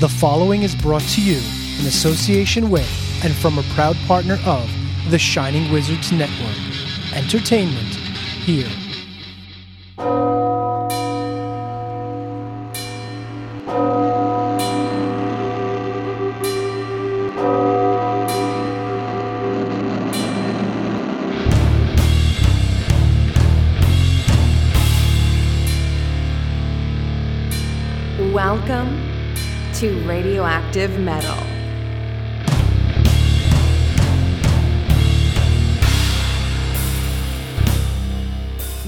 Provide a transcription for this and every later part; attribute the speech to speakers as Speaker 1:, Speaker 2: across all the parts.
Speaker 1: The following is brought to you in association with and from a proud partner of the Shining Wizards Network. Entertainment here.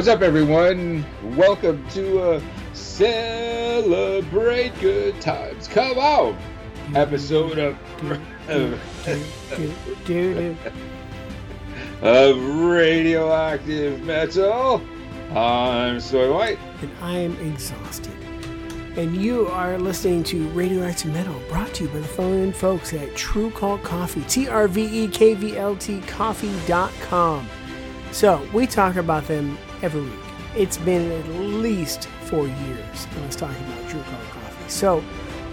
Speaker 2: What's up, everyone? Welcome to uh, Celebrate Good Times. Come on! Episode of, of Radioactive Metal. I'm Soy White.
Speaker 3: and I am exhausted. And you are listening to Radioactive Metal, brought to you by the fine folks at True Cult Coffee, T R V E K V L T coffee.com. So, we talk about them every week. It's been at least four years of us talking about True Cult Coffee. So,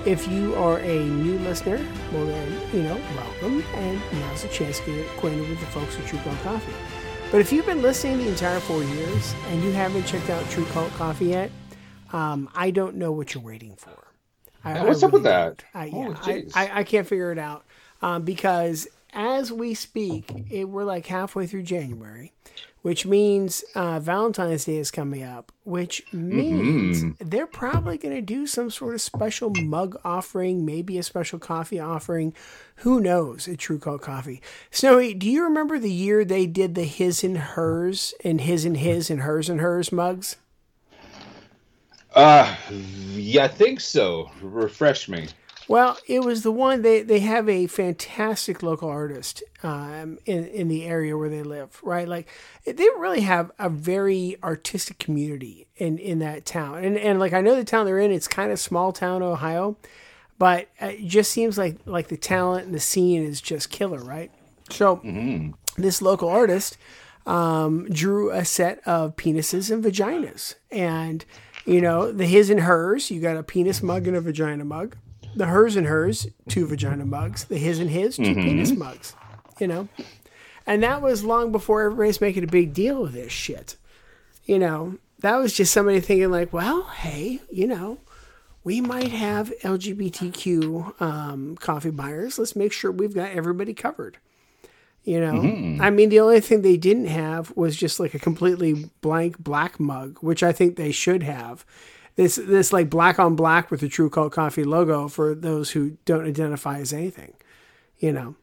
Speaker 3: if you are a new listener, well, then, you know, welcome. And now's a chance to get acquainted with the folks at True Cult Coffee. But if you've been listening the entire four years and you haven't checked out True Cult Coffee yet, um, I don't know what you're waiting for. I,
Speaker 2: what's up with that?
Speaker 3: I, yeah,
Speaker 2: Oh,
Speaker 3: I,
Speaker 2: jeez.
Speaker 3: I, I can't figure it out um, because as we speak, it, we're like halfway through January, which means uh, Valentine's Day is coming up, which means
Speaker 2: Mm-hmm.
Speaker 3: they're probably going to do some sort of special mug offering, maybe a special coffee offering. Who knows at True Cult Coffee? Snowy, do you remember the year they did the his and hers and his and his and hers and hers mugs?
Speaker 2: Uh, yeah, I think so. Refresh me.
Speaker 3: Well, it was the one they they have a fantastic local artist um, in in the area where they live, right? Like they really have a very artistic community in in that town, and and like I know the town they're in, it's kind of small town Ohio, but it just seems like like the talent and the scene is just killer, right? So this local artist um, drew a set of penises and vaginas, and you know the his and hers. You got a penis mug and a vagina mug. The hers and hers, two vagina mugs. The his and his, 2 penis mugs. You know, and that was long before everybody's making a big deal of this shit. You know, that was just somebody thinking like, well, hey, you know, we might have LGBTQ um, coffee buyers. Let's make sure we've got everybody covered. You know, I mean, the only thing they didn't have was just like a completely blank black mug, which I think they should have. This this like black on black with the True Cult Coffee logo for those who don't identify as anything. You know,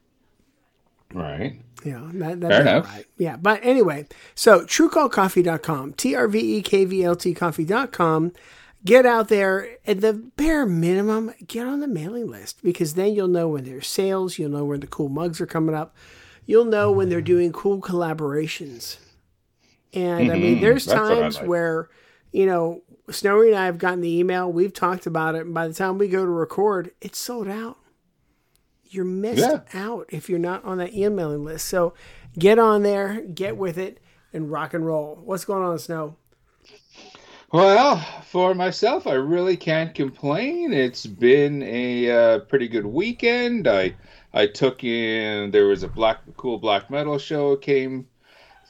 Speaker 2: Right.
Speaker 3: You know, that, that
Speaker 2: Fair
Speaker 3: that's
Speaker 2: enough.
Speaker 3: right. Yeah. But anyway, so truecallcoffee.com, T R V E K V L T coffee.com. Get out there at the bare minimum, get on the mailing list because then you'll know when there's sales, you'll know when the cool mugs are coming up, you'll know when they're doing cool collaborations. And I mean,
Speaker 2: Mhm.
Speaker 3: there's
Speaker 2: That's
Speaker 3: times
Speaker 2: like.
Speaker 3: where, you know, Snowy and I have gotten the email, we've talked about it, and by the time we go to record, it's sold out you're missed
Speaker 2: Yeah.
Speaker 3: out if you're not on that emailing list. So get on there, get with it, and rock and roll. What's going on, Snow?
Speaker 2: Well, for myself, I really can't complain. It's been a uh, pretty good weekend. I I took in there was a black cool black metal show came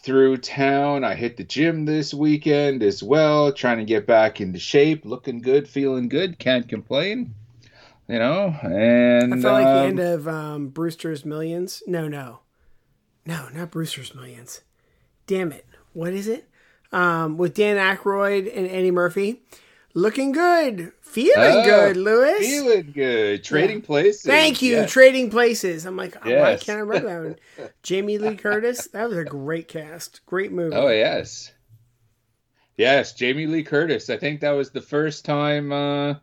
Speaker 2: through town. I hit the gym this weekend as well, trying to get back into shape, looking good, feeling good. Can't complain. You know, and
Speaker 3: I felt like the
Speaker 2: um,
Speaker 3: end of um, Brewster's Millions. No, no, no, not Brewster's Millions. Damn it! What is it? Um, with Dan Aykroyd and Eddie Murphy, looking good, feeling
Speaker 2: Oh,
Speaker 3: good, Lewis.
Speaker 2: feeling good, trading places.
Speaker 3: Thank you,
Speaker 2: Yeah.
Speaker 3: Trading Places. I'm like, oh,
Speaker 2: Yes.
Speaker 3: can't I remember that one? Jamie Lee Curtis. That was a great cast, great movie.
Speaker 2: Oh yes, yes, Jamie Lee Curtis. I think that was the first time uh,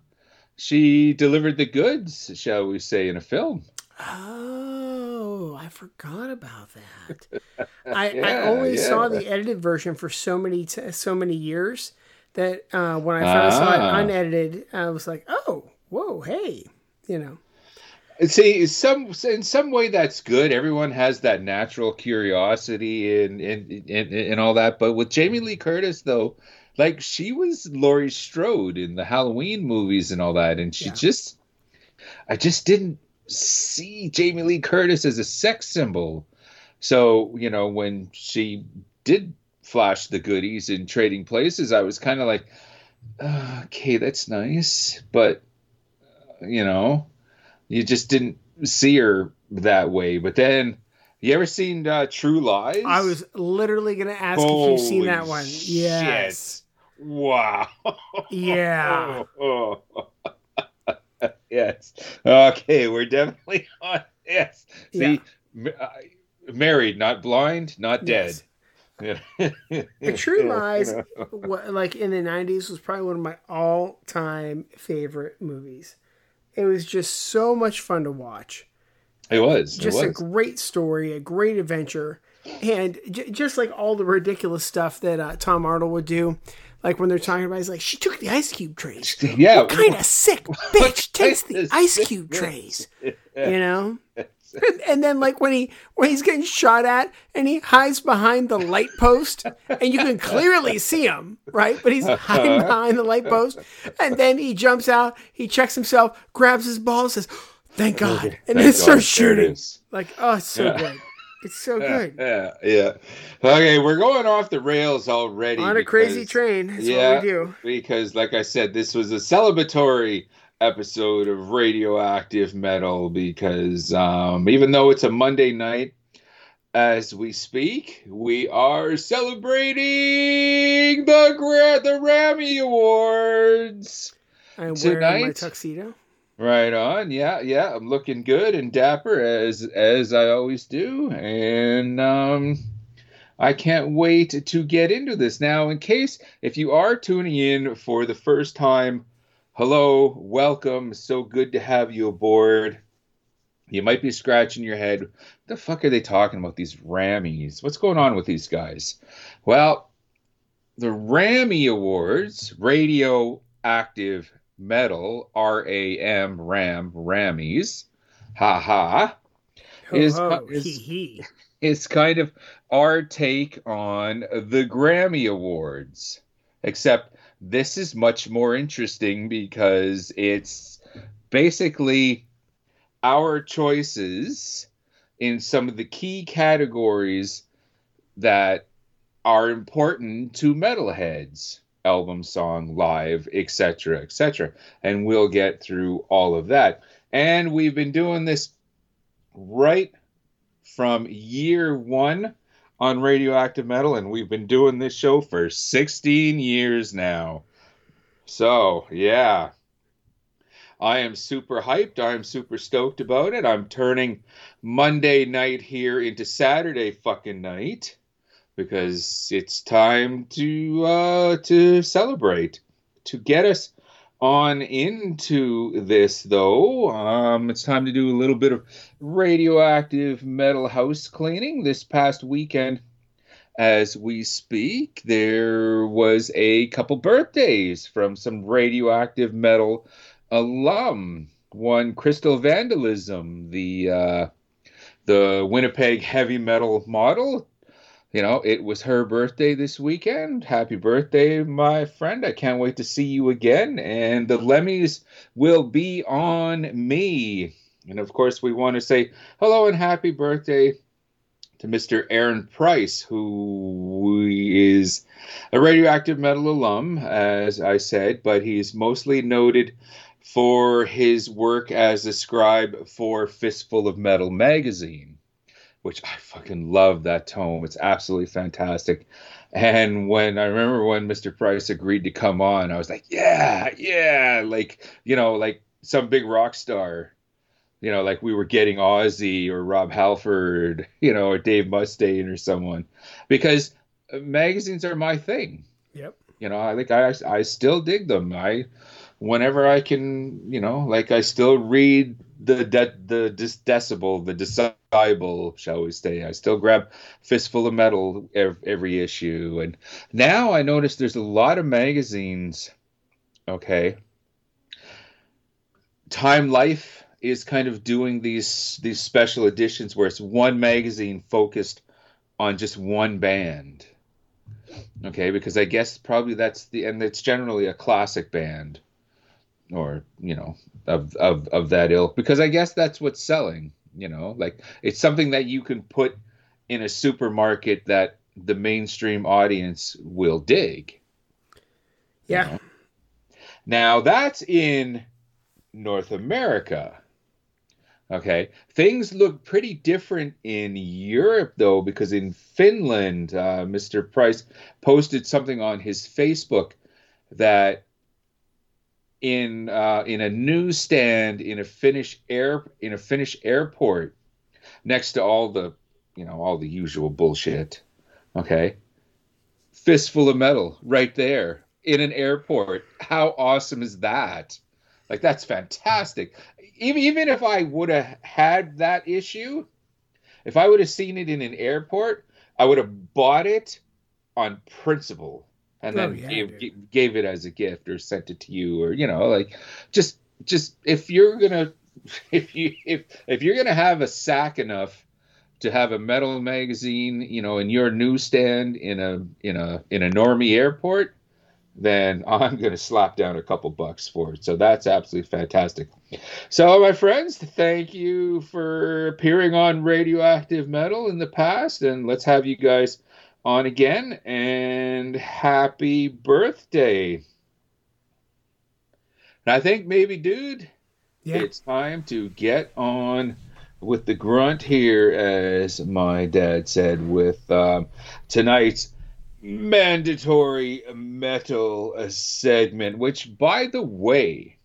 Speaker 2: she delivered the goods, shall we say, in a film.
Speaker 3: Oh, I forgot about that. I, I
Speaker 2: Yeah,
Speaker 3: only saw the edited version for so many t- so many years that uh, when I finally saw it
Speaker 2: Ah.
Speaker 3: unedited, I was like, oh, whoa, hey, you know.
Speaker 2: See, some in some way that's good. Everyone has that natural curiosity and and, and and all that. But with Jamie Lee Curtis, though, like she was Laurie Strode in the Halloween movies and all that, and she
Speaker 3: Yeah.
Speaker 2: just, I just didn't see Jamie Lee Curtis as a sex symbol. So you know when she did flash the goodies in Trading Places, I was kind of like, "Uh, okay, that's nice, but uh, you know you just didn't see her that way. But then, you ever seen uh, True Lies?
Speaker 3: I was literally going to ask if you've seen that one. Yes.
Speaker 2: shit. Wow.
Speaker 3: Yeah.
Speaker 2: yes. Okay, we're definitely on. Yes. See,
Speaker 3: Yeah.
Speaker 2: m- uh, married, not blind, not dead.
Speaker 3: Yes.
Speaker 2: Yeah.
Speaker 3: The True Lies, like in the 90s, was probably one of my all time favorite movies. It was just so much fun to watch.
Speaker 2: It was.
Speaker 3: just
Speaker 2: it
Speaker 3: a great story, a great adventure, and j- just like all the ridiculous stuff that uh, Tom Arnold would do, like when they're talking about, he's like, "She took the ice cube trays.
Speaker 2: yeah.
Speaker 3: What kind of sick bitch takes the ice cube
Speaker 2: bitch?"
Speaker 3: trays?" You know. And then, like when he when he's getting shot at, and he hides behind the light post, and you can clearly see him, right? But he's hiding uh-huh. behind the light post, and then he jumps out, he checks himself, grabs his ball, says, "Thank God," and
Speaker 2: Thank
Speaker 3: then starts shooting. Like, oh, it's so
Speaker 2: Yeah.
Speaker 3: good. It's so good.
Speaker 2: Yeah, yeah. Okay, we're going off the rails already.
Speaker 3: On a crazy train. That's
Speaker 2: yeah,
Speaker 3: what we do.
Speaker 2: because like I said, this was a celebratory episode of Radioactive Metal because um, even though it's a Monday night, as we speak, we are celebrating the Gra- the Rammy Awards.
Speaker 3: I'm wearing my
Speaker 2: Tonight?
Speaker 3: tuxedo.
Speaker 2: Right on. Yeah, yeah. I'm looking good and dapper as as I always do. And um I can't wait to get into this. Now, in case if you are tuning in for the first time, hello, welcome. So good to have you aboard. You might be scratching your head. What the fuck are they talking about these Rammies? What's going on with these guys? Well, the Rammy Awards, Radioactive Metal, R A M, Ram, Rammies, ha ha, Is-
Speaker 3: ho,
Speaker 2: is- is kind of our take on the Grammy Awards. Except this is much more interesting because it's basically our choices in some of the key categories that are important to metalheads album song live etc etc and we'll get through all of that. And we've been doing this right from year one on radioactive metal and we've been doing this show for 16 years now so yeah I am super hyped. I am super stoked about it. I'm turning Monday night here into Saturday fucking night because it's time to uh, to celebrate. To get us on into this, though, um, it's time to do a little bit of radioactive metal house cleaning. This past weekend, as we speak, there was a couple birthdays from some radioactive metal alum. One, Crystal Vandalism, the uh, the Winnipeg heavy metal model, you know, it was her birthday this weekend. Happy birthday, my friend. I can't wait to see you again. And the Lemmys will be on me. And of course, we want to say hello and happy birthday to Mr. Aaron Price, who is a radioactive metal alum, as I said, but he's mostly noted for his work as a scribe for Fistful of Metal magazine which I fucking love that tone. It's absolutely fantastic. And when I remember when Mr. Price agreed to come on, I was like, yeah, yeah, like you know, like some big rock star. You know, like we were getting Ozzy or Rob Halford, you know, or Dave Mustaine or someone, because magazines are my thing.
Speaker 3: Yep.
Speaker 2: You know, I think I I still dig them. I whenever I can, you know, like I still read the de- the decibel, the decibel, shall we say. I still grab fistful of metal every, every issue, and now I notice there's a lot of magazines. Okay, Time Life is kind of doing these these special editions where it's one magazine focused on just one band. Okay, because I guess probably that's the and it's generally a classic band or you know of of of that ilk because I guess that's what's selling. You know, like it's something that you can put in a supermarket that the mainstream audience will dig.
Speaker 3: Yeah. You know?
Speaker 2: Now that's in North America. Okay. Things look pretty different in Europe, though, because in Finland, uh, Mr. Price posted something on his Facebook that in uh, in a newsstand in a Finnish air in a Finnish airport next to all the you know all the usual bullshit. Okay, fistful of metal right there in an airport. How awesome is that? Like that's fantastic. Even even if I would have had that issue, if I would have seen it in an airport, I would have bought it on principle and oh, then oh, yeah, gave, gave it as a gift or sent it to you or you know like just just if you're gonna if you if if you're gonna have a sack enough to have a metal magazine you know in your newsstand in a in a in a normie airport then i'm gonna slap down a couple bucks for it. So that's absolutely fantastic. So my friends thank you for appearing on radioactive metal in the past and let's have you guys on again and happy birthday. And I think maybe, dude, yeah. it's time to get on with the grunt here, as my dad said, with um, tonight's mandatory metal segment, which, by the way,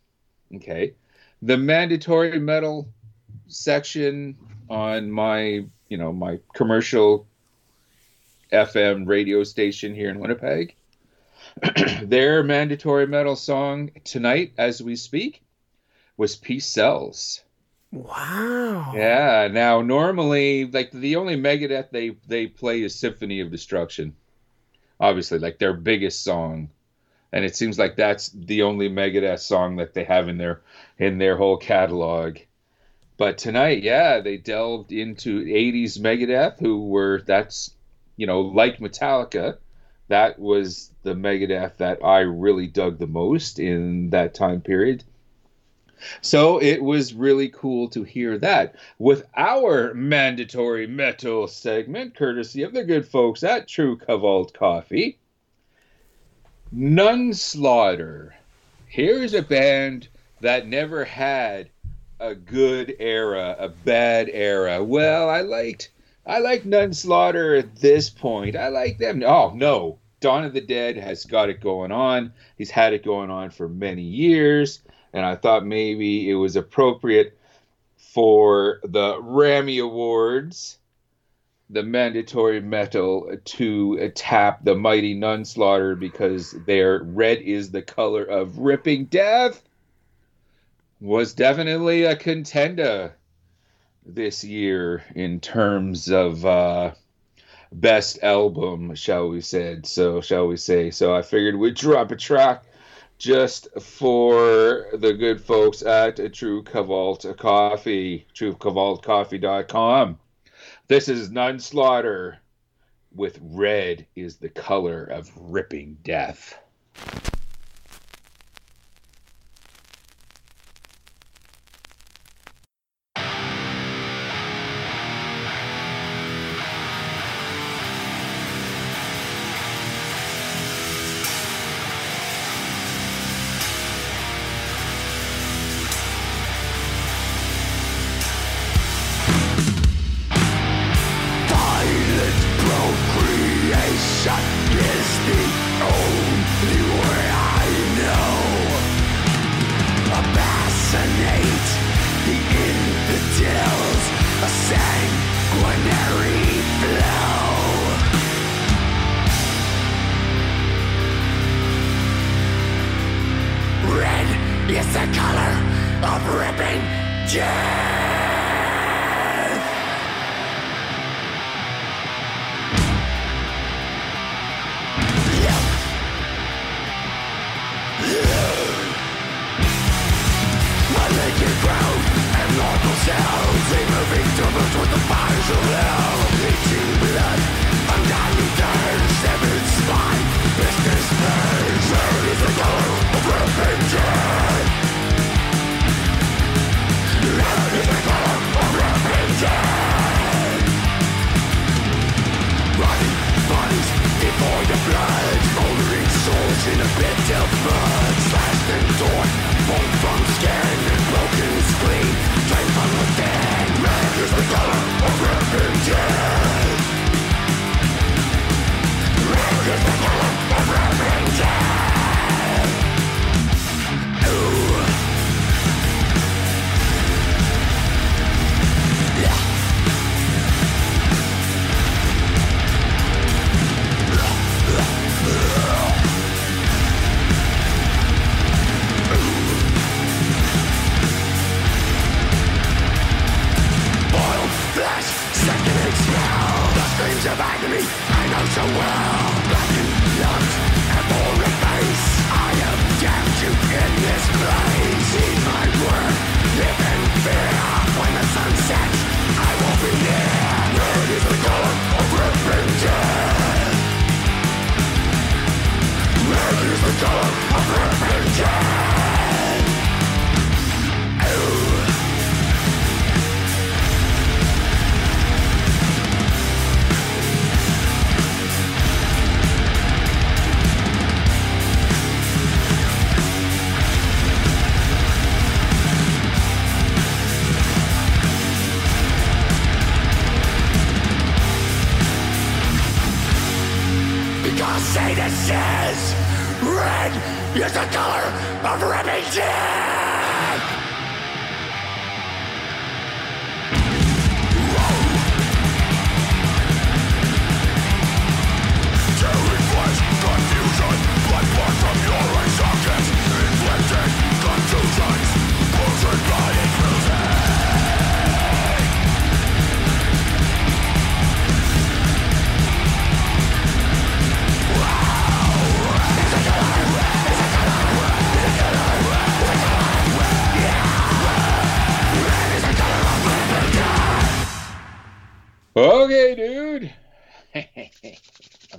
Speaker 2: okay, the mandatory metal section on my, you know, my commercial FM radio station here in Winnipeg. Their mandatory metal song tonight, as we speak, was Peace Sells.
Speaker 3: Wow.
Speaker 2: Yeah. Now, normally, like the only Megadeth they they play is Symphony of Destruction. Obviously, like their biggest song, and it seems like that's the only Megadeth song that they have in their in their whole catalog. But tonight, yeah, they delved into 80s Megadeth, who were that's you know, like Metallica, that was the Megadeth that I really dug the most in that time period. So it was really cool to hear that with our mandatory metal segment, courtesy of the good folks at True Cavalt Coffee. Nunslaughter. Here's a band that never had a good era, a bad era. Well, I liked I like Nunslaughter at this point. I like them. Oh no, Don of the Dead has got it going on. He's had it going on for many years,
Speaker 4: and I thought maybe it was appropriate for the Rammy Awards, the mandatory metal, to tap the mighty Nunslaughter because their red is the color of ripping death was definitely a contender this year in terms of uh, best album, shall we say? So, shall we say? So, I figured we'd drop a track just for the good folks at True Cavault Coffee, truecavaltcoffee.com. This is Nunslaughter with red is the color of ripping death.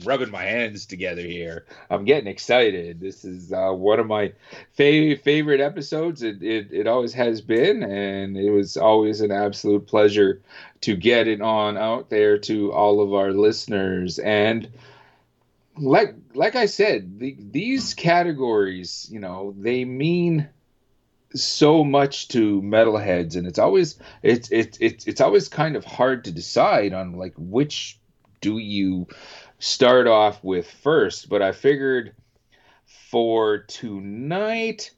Speaker 4: Rubbing my hands together here. I'm getting excited. This is uh, one of my fav- favorite episodes. It, it, it always has been, and it was always an absolute pleasure to get it on out there to all of our listeners. And like like I said, the, these categories, you know, they mean so much to metalheads and it's always it's it's it's it's always kind of hard to decide on like which do you start off with first, but I figured for tonight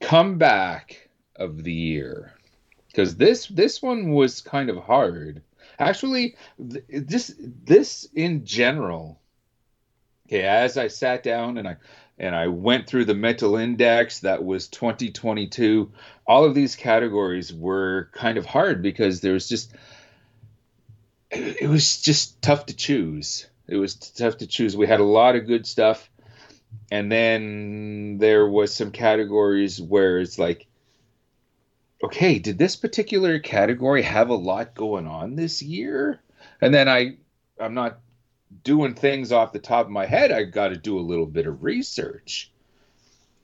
Speaker 2: comeback of the year because this this one was kind of hard. Actually, th- this this in general. Okay, as I sat down and I and I went through the mental index that was 2022, all of these categories were kind of hard because there was just it was just tough to choose. It was tough to choose. We had a lot of good stuff and then there was some categories where it's like okay, did this particular category have a lot going on this year? And then I I'm not doing things off the top of my head. I got to do a little bit of research.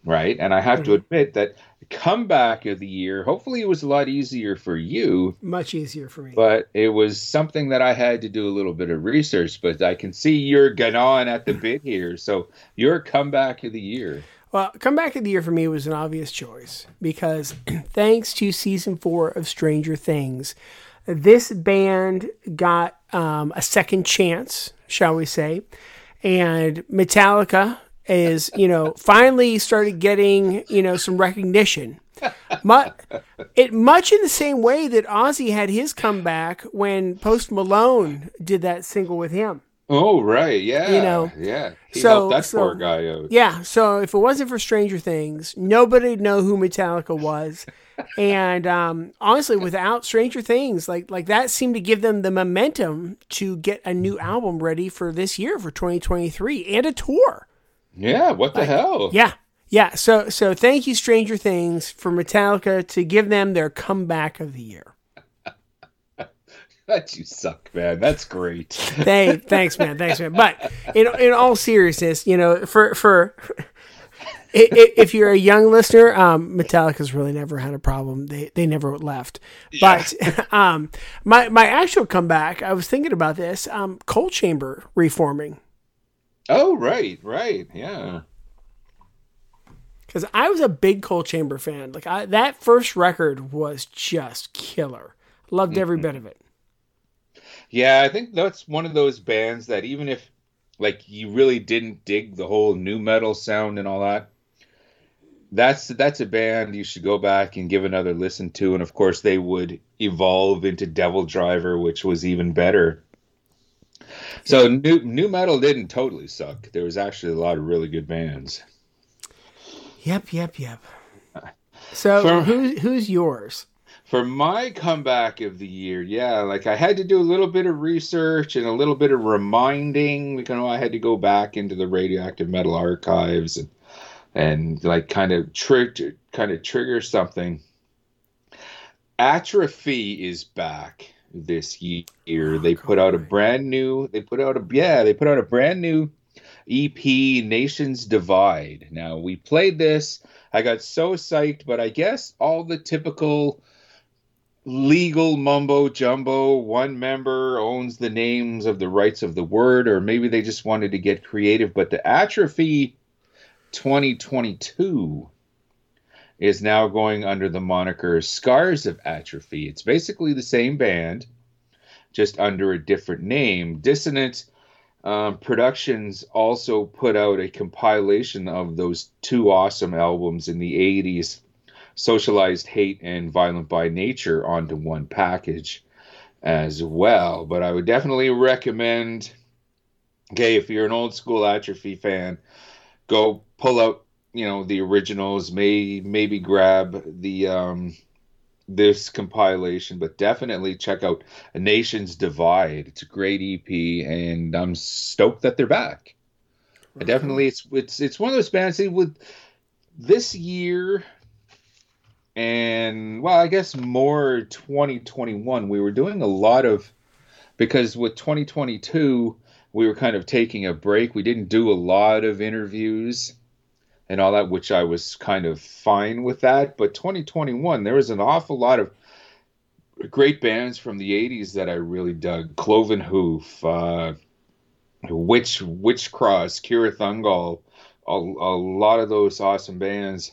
Speaker 2: Right? And I have mm-hmm. to admit that comeback of the year, hopefully it was a lot easier for you.
Speaker 3: Much easier for me.
Speaker 2: But it was something that I had to do a little bit of research, but I can see you're going on at the bit here. So your comeback of the year.
Speaker 3: Well, comeback of the year for me was an obvious choice because thanks to season four of Stranger Things, this band got um, a second chance, shall we say, and Metallica is you know finally started getting you know some recognition. Much, it much in the same way that Ozzy had his comeback when Post Malone did that single with him.
Speaker 2: Oh right, yeah,
Speaker 3: you know,
Speaker 2: yeah. He so, that so, poor guy out.
Speaker 3: Yeah. So if it wasn't for Stranger Things, nobody'd know who Metallica was. and um, honestly, without Stranger Things, like like that seemed to give them the momentum to get a new album ready for this year for 2023 and a tour.
Speaker 2: Yeah. What the like, hell?
Speaker 3: Yeah. Yeah. So so thank you, Stranger Things, for Metallica to give them their comeback of the year.
Speaker 2: that you suck, man. That's great.
Speaker 3: hey, thanks, man. Thanks, man. But in in all seriousness, you know, for for if you're a young listener, um, Metallica's really never had a problem. They they never left. Yeah. But um, my my actual comeback, I was thinking about this. Um, Coal Chamber reforming.
Speaker 2: Oh right, right, yeah.
Speaker 3: Because I was a big Coal Chamber fan. Like I, that first record was just killer. Loved every mm-hmm. bit of it.
Speaker 2: Yeah, I think that's one of those bands that even if like you really didn't dig the whole nu metal sound and all that, that's that's a band you should go back and give another listen to. And of course, they would evolve into Devil Driver, which was even better. So new nu metal didn't totally suck. There was actually a lot of really good bands.
Speaker 3: Yep, yep, yep. So For, who's who's yours?
Speaker 2: for my comeback of the year, yeah, like I had to do a little bit of research and a little bit of reminding. You know, I had to go back into the radioactive metal archives and and like kind of trigger kind of trigger something. Atrophy is back this year. Oh, they put out a brand new. They put out a yeah. They put out a brand new EP, Nations Divide. Now we played this. I got so psyched, but I guess all the typical legal mumbo jumbo. One member owns the names of the rights of the word, or maybe they just wanted to get creative. But the Atrophy 2022 is now going under the moniker Scars of Atrophy. It's basically the same band, just under a different name. Dissonance um, Productions also put out a compilation of those two awesome albums in the 80s socialized hate and violent by nature onto one package as well. But I would definitely recommend, okay, if you're an old school atrophy fan, go pull out, you know, the originals. May maybe grab the um, this compilation, but definitely check out A Nation's Divide. It's a great EP, and I'm stoked that they're back. Right. Definitely, it's it's it's one of those bands. With this year, and well, I guess more 2021. We were doing a lot of because with 2022 we were kind of taking a break. We didn't do a lot of interviews and all that, which I was kind of fine with that. But 2021, there was an awful lot of great bands from the 80s that I really dug. Cloven Hoof, uh, Witch, Witch Cross, Cirith Ungol, a, a lot of those awesome bands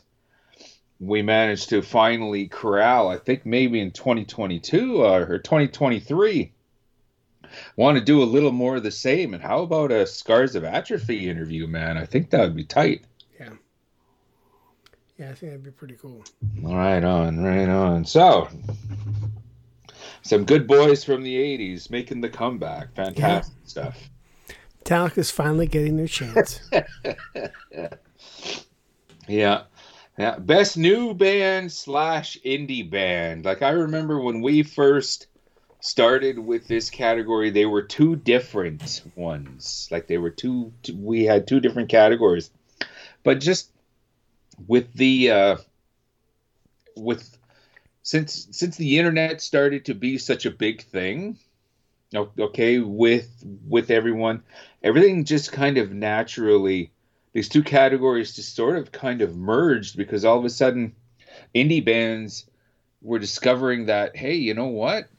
Speaker 2: we managed to finally corral, I think maybe in 2022 uh, or 2023. Want to do a little more of the same. And how about a Scars of Atrophy interview, man? I think that would be tight.
Speaker 3: Yeah. I think that'd be pretty cool.
Speaker 2: Right on, right on. So, some good boys from the 80s making the comeback. Fantastic yeah. stuff.
Speaker 3: Metallica's finally getting their chance.
Speaker 2: yeah. Yeah. Best new band slash indie band. Like, I remember when we first started with this category, they were two different ones. Like, they were two, we had two different categories. But just with the, uh, with since since the internet started to be such a big thing okay with with everyone everything just kind of naturally these two categories just sort of kind of merged because all of a sudden indie bands were discovering that hey you know what?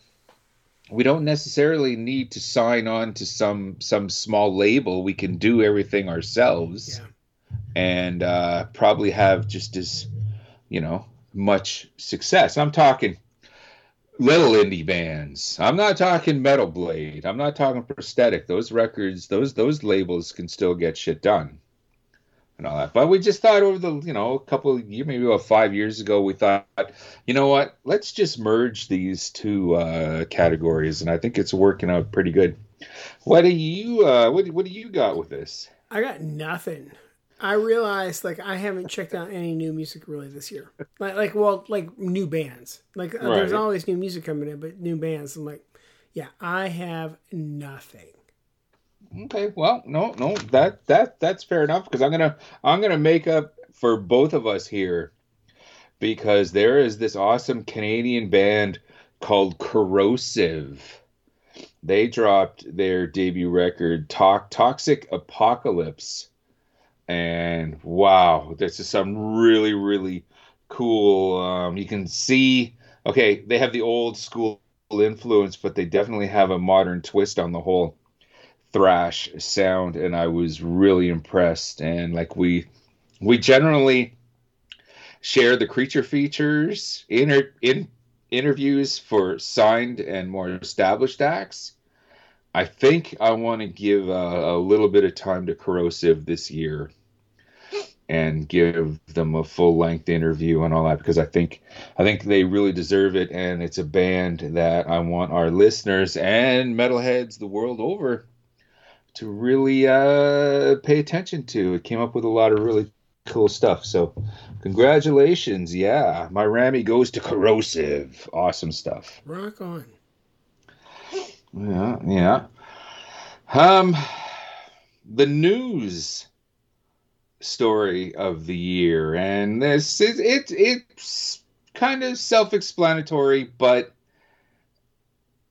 Speaker 2: We don't necessarily need to sign on to some some small label. We can do everything ourselves. Yeah. And uh, probably have just as you know much success. I'm talking little indie bands. I'm not talking Metal Blade. I'm not talking prosthetic. Those records, those those labels can still get shit done and all that. But we just thought over the you know a couple of years, maybe about five years ago, we thought, you know what, let's just merge these two uh, categories, and I think it's working out pretty good. What do you uh, what what do you got with this?
Speaker 3: I got nothing. I realized like I haven't checked out any new music really this year. Like like well like new bands. Like uh, right. there's always new music coming in, but new bands. I'm like, yeah, I have nothing.
Speaker 2: Okay, well, no, no, that that that's fair enough because I'm gonna I'm gonna make up for both of us here because there is this awesome Canadian band called Corrosive. They dropped their debut record, Talk Toxic Apocalypse and wow, this is some really really cool. Um, you can see, okay, they have the old school influence, but they definitely have a modern twist on the whole thrash sound, and I was really impressed. And like we we generally share the creature features in in interviews for signed and more established acts. I think I want to give a, a little bit of time to Corrosive this year and give them a full length interview and all that because I think I think they really deserve it and it's a band that I want our listeners and metalheads the world over to really uh, pay attention to. It came up with a lot of really cool stuff. So congratulations. Yeah, my Rammy goes to corrosive. Awesome stuff.
Speaker 3: Rock on.
Speaker 2: Yeah, yeah. Um the news story of the year, and this is it. It's kind of self-explanatory, but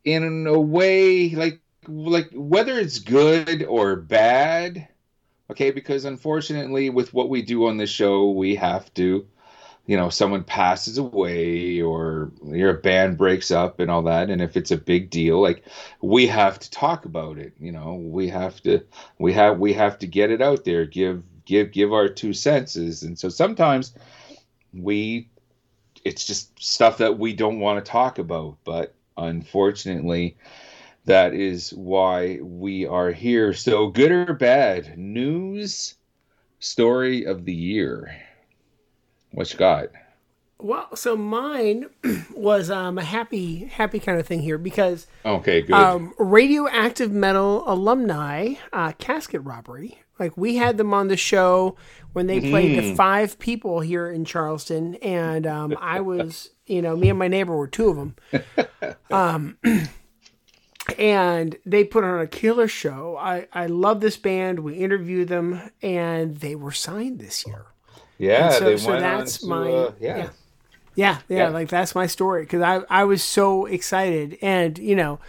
Speaker 2: in a way, like like whether it's good or bad, okay. Because unfortunately, with what we do on the show, we have to you know someone passes away or your band breaks up and all that and if it's a big deal like we have to talk about it you know we have to we have we have to get it out there give give give our two senses. And so sometimes we it's just stuff that we don't want to talk about but unfortunately that is why we are here. So good or bad news story of the year. What you got?
Speaker 3: Well, so mine was um, a happy, happy kind of thing here because
Speaker 2: okay, good.
Speaker 3: Um, radioactive metal alumni uh, casket robbery like we had them on the show when they played mm. the five people here in Charleston, and um, I was, you know, me and my neighbor were two of them. Um, and they put on a killer show. I I love this band. We interviewed them, and they were signed this year.
Speaker 2: Yeah, so, so that's
Speaker 3: to, my uh, yeah. yeah. Yeah, yeah, yeah, like that's my story because I I was so excited, and you know,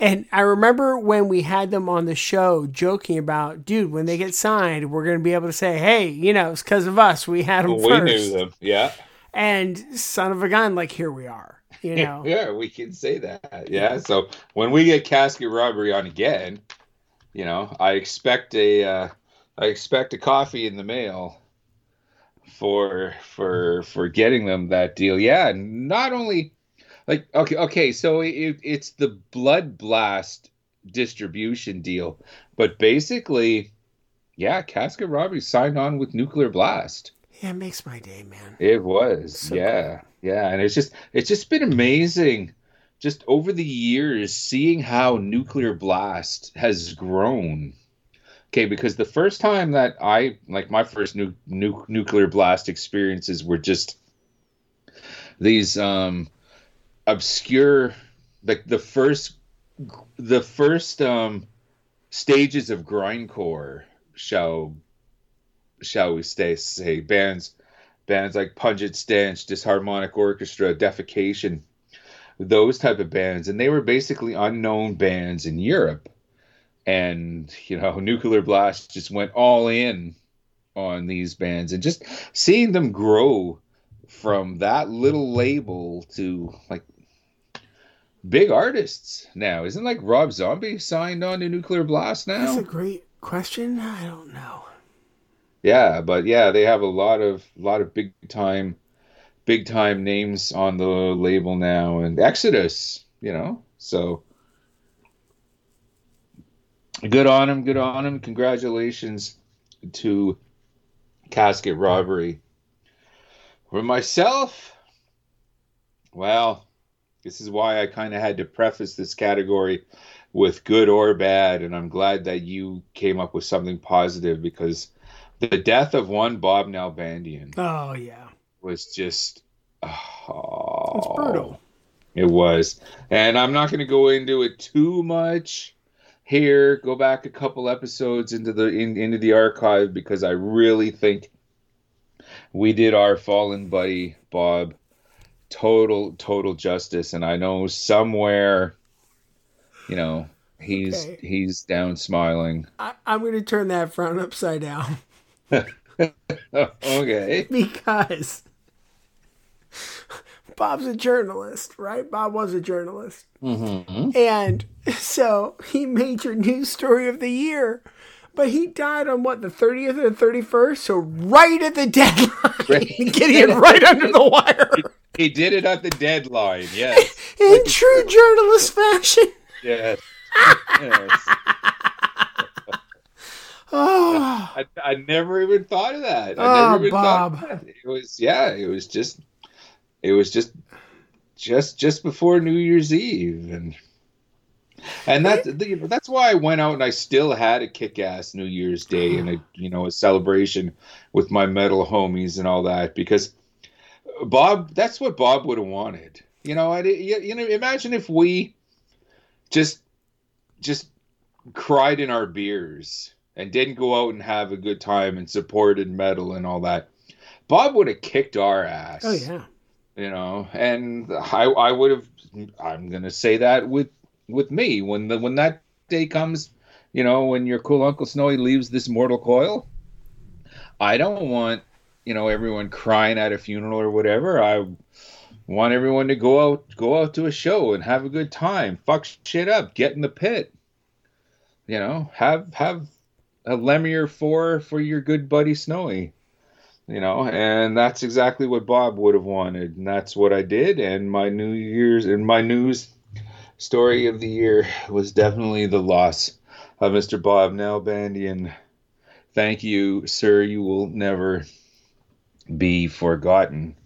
Speaker 3: and I remember when we had them on the show joking about, dude, when they get signed, we're going to be able to say, hey, you know, it's because of us. We had them well, first. We knew them,
Speaker 2: yeah.
Speaker 3: And son of a gun, like here we are, you know.
Speaker 2: yeah, we can say that. Yeah. So when we get casket robbery on again, you know, I expect a, uh, I expect a coffee in the mail for for for getting them that deal. Yeah, not only like okay okay so it, it's the blood blast distribution deal but basically yeah casket robbery signed on with nuclear blast
Speaker 3: Yeah, it makes my day, man.
Speaker 2: It was,
Speaker 3: So
Speaker 2: yeah, yeah, and it's just it's just been amazing, just over the years, seeing how Nuclear Blast has grown. Okay, because the first time that I like my first nu- nu- Nuclear Blast experiences were just these um obscure, like the first the first um stages of grindcore shall shall we stay say bands bands like Pungent Stench, Disharmonic Orchestra, Defecation, those type of bands, and they were basically unknown bands in Europe. And you know, Nuclear Blast just went all in on these bands, and just seeing them grow from that little label to like big artists now. Isn't like Rob Zombie signed on to Nuclear Blast now?
Speaker 3: That's a great question. I don't know.
Speaker 2: Yeah, but yeah, they have a lot of lot of big time big time names on the label now and Exodus, you know. So good on him, good on him. Congratulations to Casket Robbery. For myself, well, this is why I kind of had to preface this category with good or bad and I'm glad that you came up with something positive because the death of one Bob Nalbandian
Speaker 3: Oh yeah,
Speaker 2: was just oh,
Speaker 3: it's brutal.
Speaker 2: It was, and I'm not going to go into it too much here. Go back a couple episodes into the in, into the archive because I really think we did our fallen buddy Bob total total justice, and I know somewhere, you know, he's
Speaker 3: Okay.
Speaker 2: he's down smiling.
Speaker 3: I, I'm going to turn that frown upside down
Speaker 2: okay.
Speaker 3: because Bob's a journalist, right? Bob was a journalist.
Speaker 2: Mm-hmm.
Speaker 3: And so he made your news story of the year. But he died on what, the 30th or the 31st? So right at the deadline.
Speaker 2: Right.
Speaker 3: Getting it right under the wire.
Speaker 2: He did it at the deadline. Yes.
Speaker 3: In true journalist fashion.
Speaker 2: Yes. yes.
Speaker 3: Oh,
Speaker 2: I, I never even thought of that. I
Speaker 3: Oh,
Speaker 2: never even
Speaker 3: Bob.
Speaker 2: thought. It was yeah, it was just it was just just just before New Year's Eve and and that that's why I went out and I still had a kick-ass New Year's Day and a you know a celebration with my metal homies and all that because Bob that's what Bob would have wanted. You know, I you, you know imagine if we just just cried in our beers and didn't go out and have a good time and supported metal and all that. Bob would have kicked our ass.
Speaker 3: oh yeah.
Speaker 2: You know, and I I would have I'm gonna say that with with me when the when that day comes, you know, when your cool Uncle Snowy leaves this mortal coil, I don't want, you know, everyone crying at a funeral or whatever. I want everyone to go out go out to a show and have a good time. Fuck shit up, get in the pit. You know, have have a Lemire four for your good buddy Snowy. You know, and that's exactly what Bob would have wanted, and that's what I did. And my New Year's and my news story of the year was definitely the loss of Mr. Bob Nalbandian. Thank you, sir. You will never be forgotten.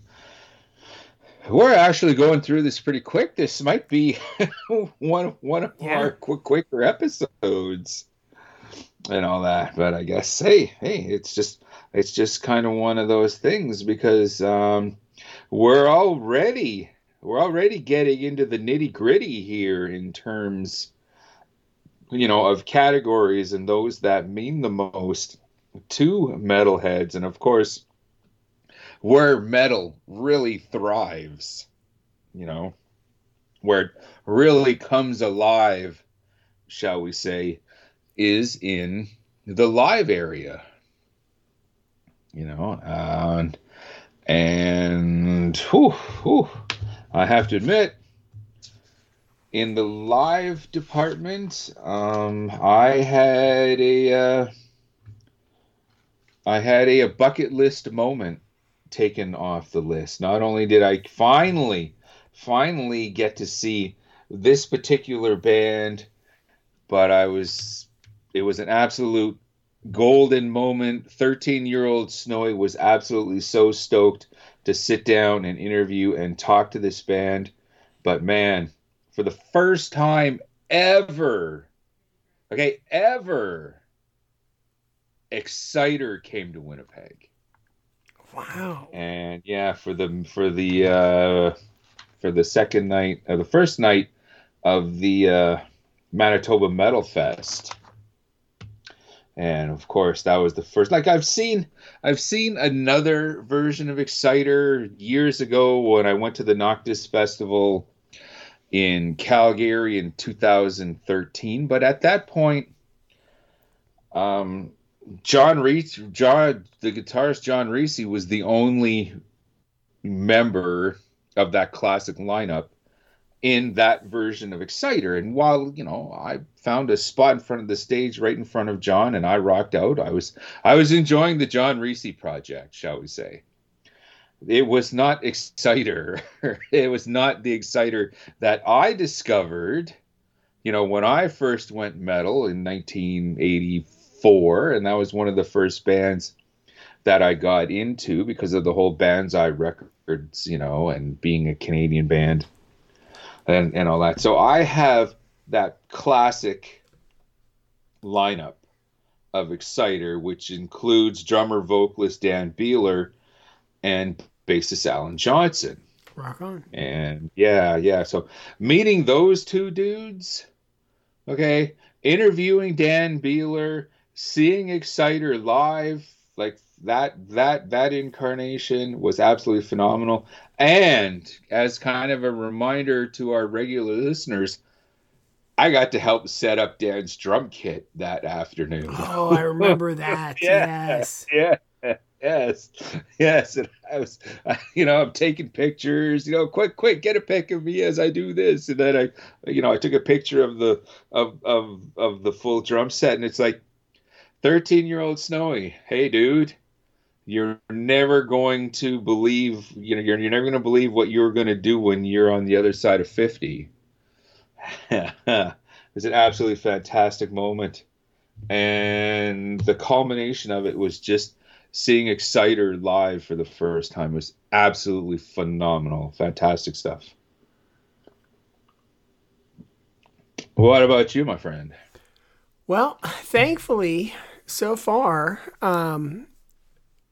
Speaker 2: We're actually going through this pretty quick. This might be one one of
Speaker 3: Yeah.
Speaker 2: our quick quicker episodes and all that. But I guess hey, hey, it's just it's just kind of one of those things because um, we're already we're already getting into the nitty gritty here in terms you know of categories and those that mean the most to metalheads and of course where metal really thrives you know where it really comes alive shall we say is in the live area you know and and whew, whew, i have to admit in the live department um i had a uh, i had a, a bucket list moment taken off the list not only did i finally finally get to see this particular band but i was it was an absolute golden moment. 13 year old Snowy was absolutely so stoked to sit down and interview and talk to this band. But man, for the first time ever, okay, ever, Exciter came to Winnipeg.
Speaker 3: Wow.
Speaker 2: And yeah, for the for the uh, for the second night, or the first night of the uh, Manitoba Metal Fest, and of course that was the first. Like I've seen, I've seen another version of Exciter years ago when I went to the Noctis Festival in Calgary in 2013. But at that point, um, John Ricci, John, the guitarist John Ricci was the only member of that classic lineup in that version of Exciter. And while you know, I found a spot in front of the stage, right in front of John, and I rocked out. I was I was enjoying the John Ricci project, shall we say? It was not Exciter. it was not the Exciter that I discovered. You know, when I first went metal in 1984, and that was one of the first bands that I got into because of the whole Banzai records, you know, and being a Canadian band and and all that. So I have that classic lineup of Exciter, which includes drummer vocalist Dan Beehler and bassist Alan Johnson.
Speaker 3: Rock on.
Speaker 2: And yeah, yeah. So meeting those two dudes, okay, interviewing Dan Beehler, seeing Exciter live, like that that that incarnation was absolutely phenomenal. And as kind of a reminder to our regular listeners, I got to help set up Dan's drum kit that afternoon.
Speaker 3: Oh, I remember that.
Speaker 2: yeah,
Speaker 3: yes.
Speaker 2: Yeah. Yes, yes, and I was, you know, I'm taking pictures. You know, quick, quick, get a pic of me as I do this, and then I, you know, I took a picture of the of of of the full drum set, and it's like, thirteen year old Snowy. Hey, dude, you're never going to believe you know you're, you're never going to believe what you're going to do when you're on the other side of 50 it's an absolutely fantastic moment. And the culmination of it was just seeing exciter live for the first time was absolutely phenomenal. Fantastic stuff. What about you my friend?
Speaker 3: Well, thankfully, so far, um,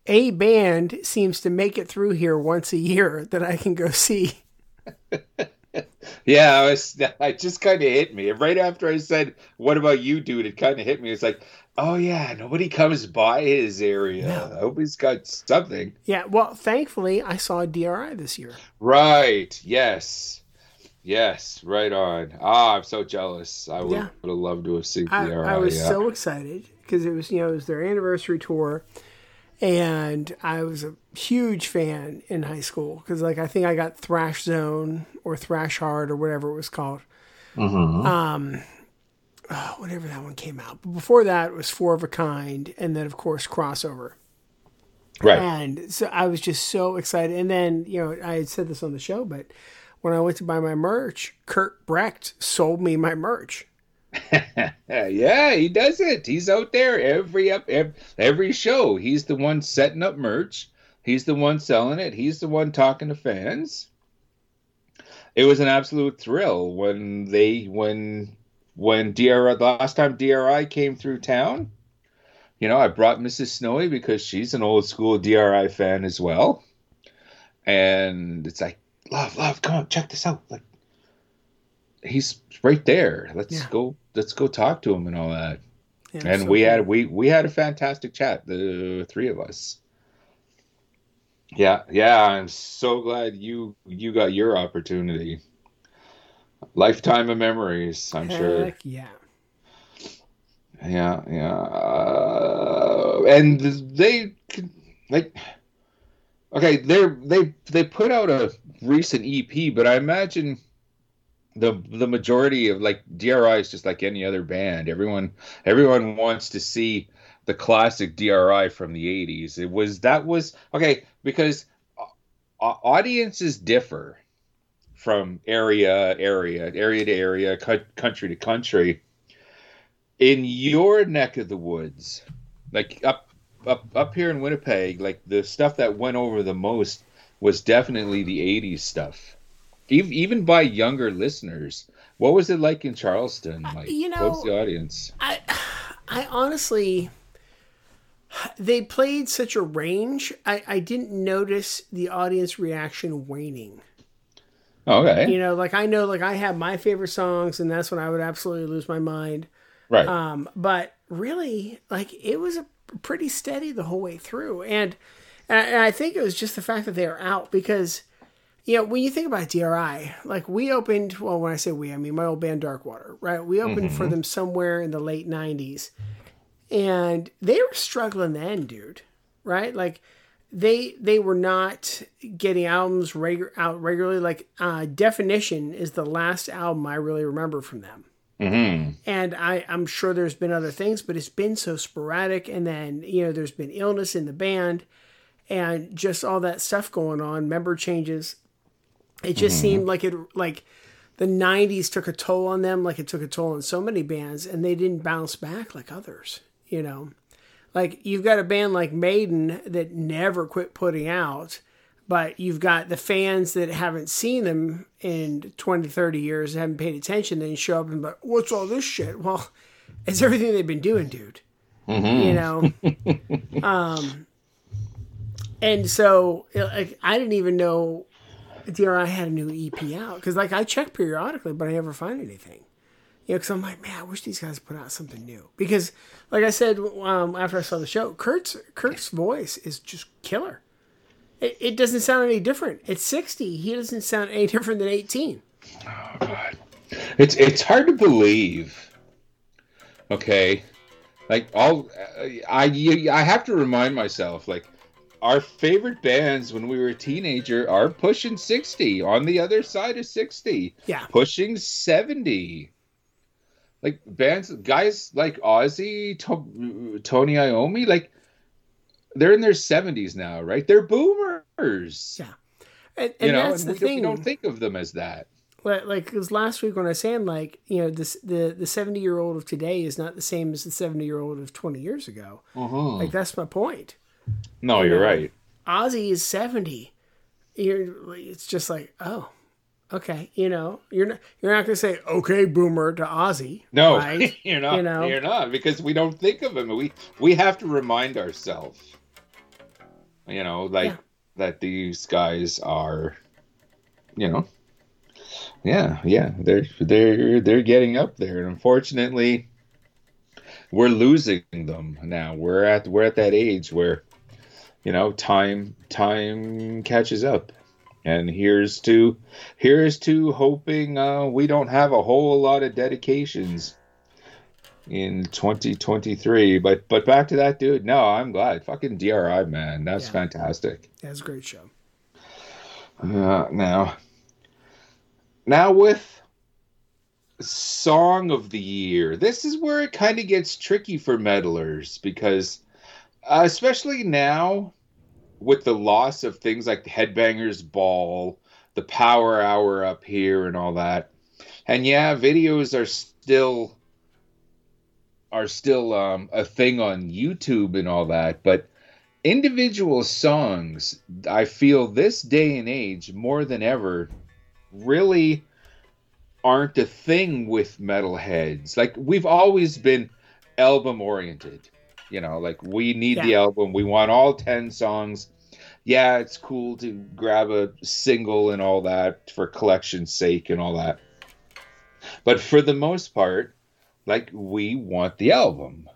Speaker 3: a band seems to make it through here once a year that I can go see.
Speaker 2: Yeah, I was. I just kind of hit me right after I said, "What about you, dude?" It kind of hit me. It's like, oh yeah, nobody comes by his area. I hope he's got something.
Speaker 3: Yeah, well, thankfully, I saw a DRI this year.
Speaker 2: Right. Yes. Yes. Right on. Ah, I'm so jealous. I would,
Speaker 3: Yeah.
Speaker 2: would have loved to have seen
Speaker 3: I,
Speaker 2: the
Speaker 3: I was
Speaker 2: yeah.
Speaker 3: so excited because it was you know it was their anniversary tour, and I was a huge fan in high school because like I think I got Thrash Zone or Thrash Hard or whatever it was called.
Speaker 2: Mm-hmm.
Speaker 3: Um, oh, whatever that one came out. But before that it was Four of a Kind, and then of course Crossover.
Speaker 2: right.
Speaker 3: And so I was just so excited. And then, you know, I had said this on the show, but when I went to buy my merch, Kurt Brecht sold me my merch.
Speaker 2: yeah, he does it. He's out there every up every, every show. He's the one setting up merch. He's the one selling it. He's the one talking to fans. It was an absolute thrill when they when when DRI last time DRI came through town. You know, I brought Mrs. Snowy because she's an old school DRI fan as well. And it's like, love, love, come on, check this out. Like he's right there. Let's
Speaker 3: Yeah.
Speaker 2: go let's go talk to him and all that.
Speaker 3: Yeah,
Speaker 2: and
Speaker 3: so
Speaker 2: we
Speaker 3: cool.
Speaker 2: had we we had a fantastic chat, the three of us. Yeah, yeah, I'm so glad you you got your opportunity. Lifetime of memories, I'm sure.
Speaker 3: Yeah.
Speaker 2: Yeah, yeah. Uh, and they like okay, they're they they put out a recent EP, but I imagine the the majority of like DRI is just like any other band. Everyone everyone wants to see the classic DRI from the 80s. It was that was okay because audiences differ from area area area to area country to country in your neck of the woods like up up up here in Winnipeg, like the stuff that went over the most was definitely the '80s stuff, even by younger listeners. What was it like in Charleston? Like,
Speaker 3: you know,
Speaker 2: what was the audience?
Speaker 3: I, I honestly, they played such a range. I, I didn't notice the audience reaction waning.
Speaker 2: Okay,
Speaker 3: You know, like I know, like I have my favorite songs, and that's when I would absolutely lose my mind.
Speaker 2: right.
Speaker 3: Um, but really, like it was a pretty steady the whole way through, and and I think it was just the fact that they were out because, you know, when you think about DRI, like we opened. Well, when I say we, I mean my old band Darkwater, right? We opened for them somewhere in the late '90s, and they were struggling then, dude. Right, like they they were not getting albums regu- out regularly. Like uh, Definition is the last album I really remember from them
Speaker 2: hmm
Speaker 3: and I, I'm sure there's been other things, but it's been so sporadic. And then, you know, there's been illness in the band and just all that stuff going on, member changes. It just seemed like it, like the 90s took a toll on them, like it took a toll on so many bands, and they didn't bounce back like others, you know? Like you've got a band like Maiden that never quit putting out, but you've got the fans that haven't seen them in 20, 30 years, haven't paid attention, then show up and be like, what's all this shit? Well, it's everything they've been doing, dude. You know? um, and so like, I didn't even know DRI had a new EP out because like I check periodically, but I never find anything. You know, because I'm like, man, I wish these guys put out something new. Because, like I said, um, after I saw the show, Kurt's Kurt's voice is just killer. It, it doesn't sound any different. It's 60. He doesn't sound any different than 18.
Speaker 2: Oh God, It's it's hard to believe. Okay, like all I I have to remind myself like our favorite bands when we were a teenager are pushing 60 on the other side of 60
Speaker 3: Yeah.
Speaker 2: pushing 70 like bands guys like ozzy to, tony iommi like they're in their 70s now right they're boomers
Speaker 3: Yeah. And,
Speaker 2: you know
Speaker 3: that's
Speaker 2: and
Speaker 3: the
Speaker 2: we, don't- we don't think of them as that
Speaker 3: Like, because last week when I was saying, like, you know, this the the 70 year old of today is not the same as the 70 year old of 20 years ago. Uh-huh. Like, that's my point.
Speaker 2: No you're right
Speaker 3: Ozzy is 70. You're, it's just like, oh, okay. You know, you're not, you're not going to say, okay, boomer to Ozzy.
Speaker 2: No,
Speaker 3: right?
Speaker 2: you're not.
Speaker 3: You know?
Speaker 2: You're not because we don't think of him. We we have to remind ourselves, you know, like
Speaker 3: Yeah.
Speaker 2: that these guys are, you know, yeah, yeah, they're they're they're getting up there, and unfortunately, we're losing them now. We're at we're at that age where, you know, time time catches up. And here's to here's to hoping uh, we don't have a whole lot of dedications in 2023. But but back to that dude. No, I'm glad. Fucking DRI man, that's
Speaker 3: Yeah.
Speaker 2: fantastic.
Speaker 3: That's a great show.
Speaker 2: Uh, now, now with song of the year, this is where it kind of gets tricky for meddlers because, uh, especially now, with the loss of things like the Headbangers Ball, the Power Hour up here, and all that, and yeah, videos are still are still um, a thing on YouTube and all that, but individual songs, I feel this day and age more than ever, really aren't a thing with metalheads. Like we've always been album oriented. You know, like we need the album. We want all 10 songs. Yeah, it's cool to grab a single and all that for collection's sake and all that. But for the most part, like we want the album.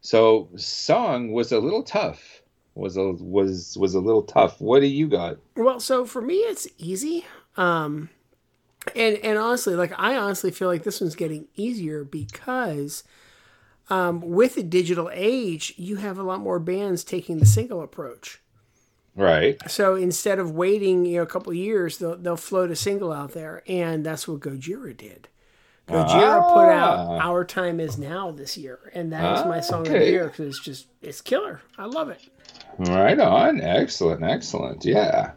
Speaker 2: So song was a little tough. Was a was was a little tough. What do you got?
Speaker 3: Well, so for me, it's easy. Um, and and honestly, like I honestly feel like this one's getting easier because um, with the digital age, you have a lot more bands taking the single approach.
Speaker 2: Right.
Speaker 3: So instead of waiting, you know, a couple of years, they'll they'll float a single out there, and that's what Gojira did. Gojira put out
Speaker 2: Ah.
Speaker 3: "Our Time Is Now" this year, and that that is my song of the year because it's just it's killer. I love it.
Speaker 2: Right on. Excellent. Excellent. Yeah.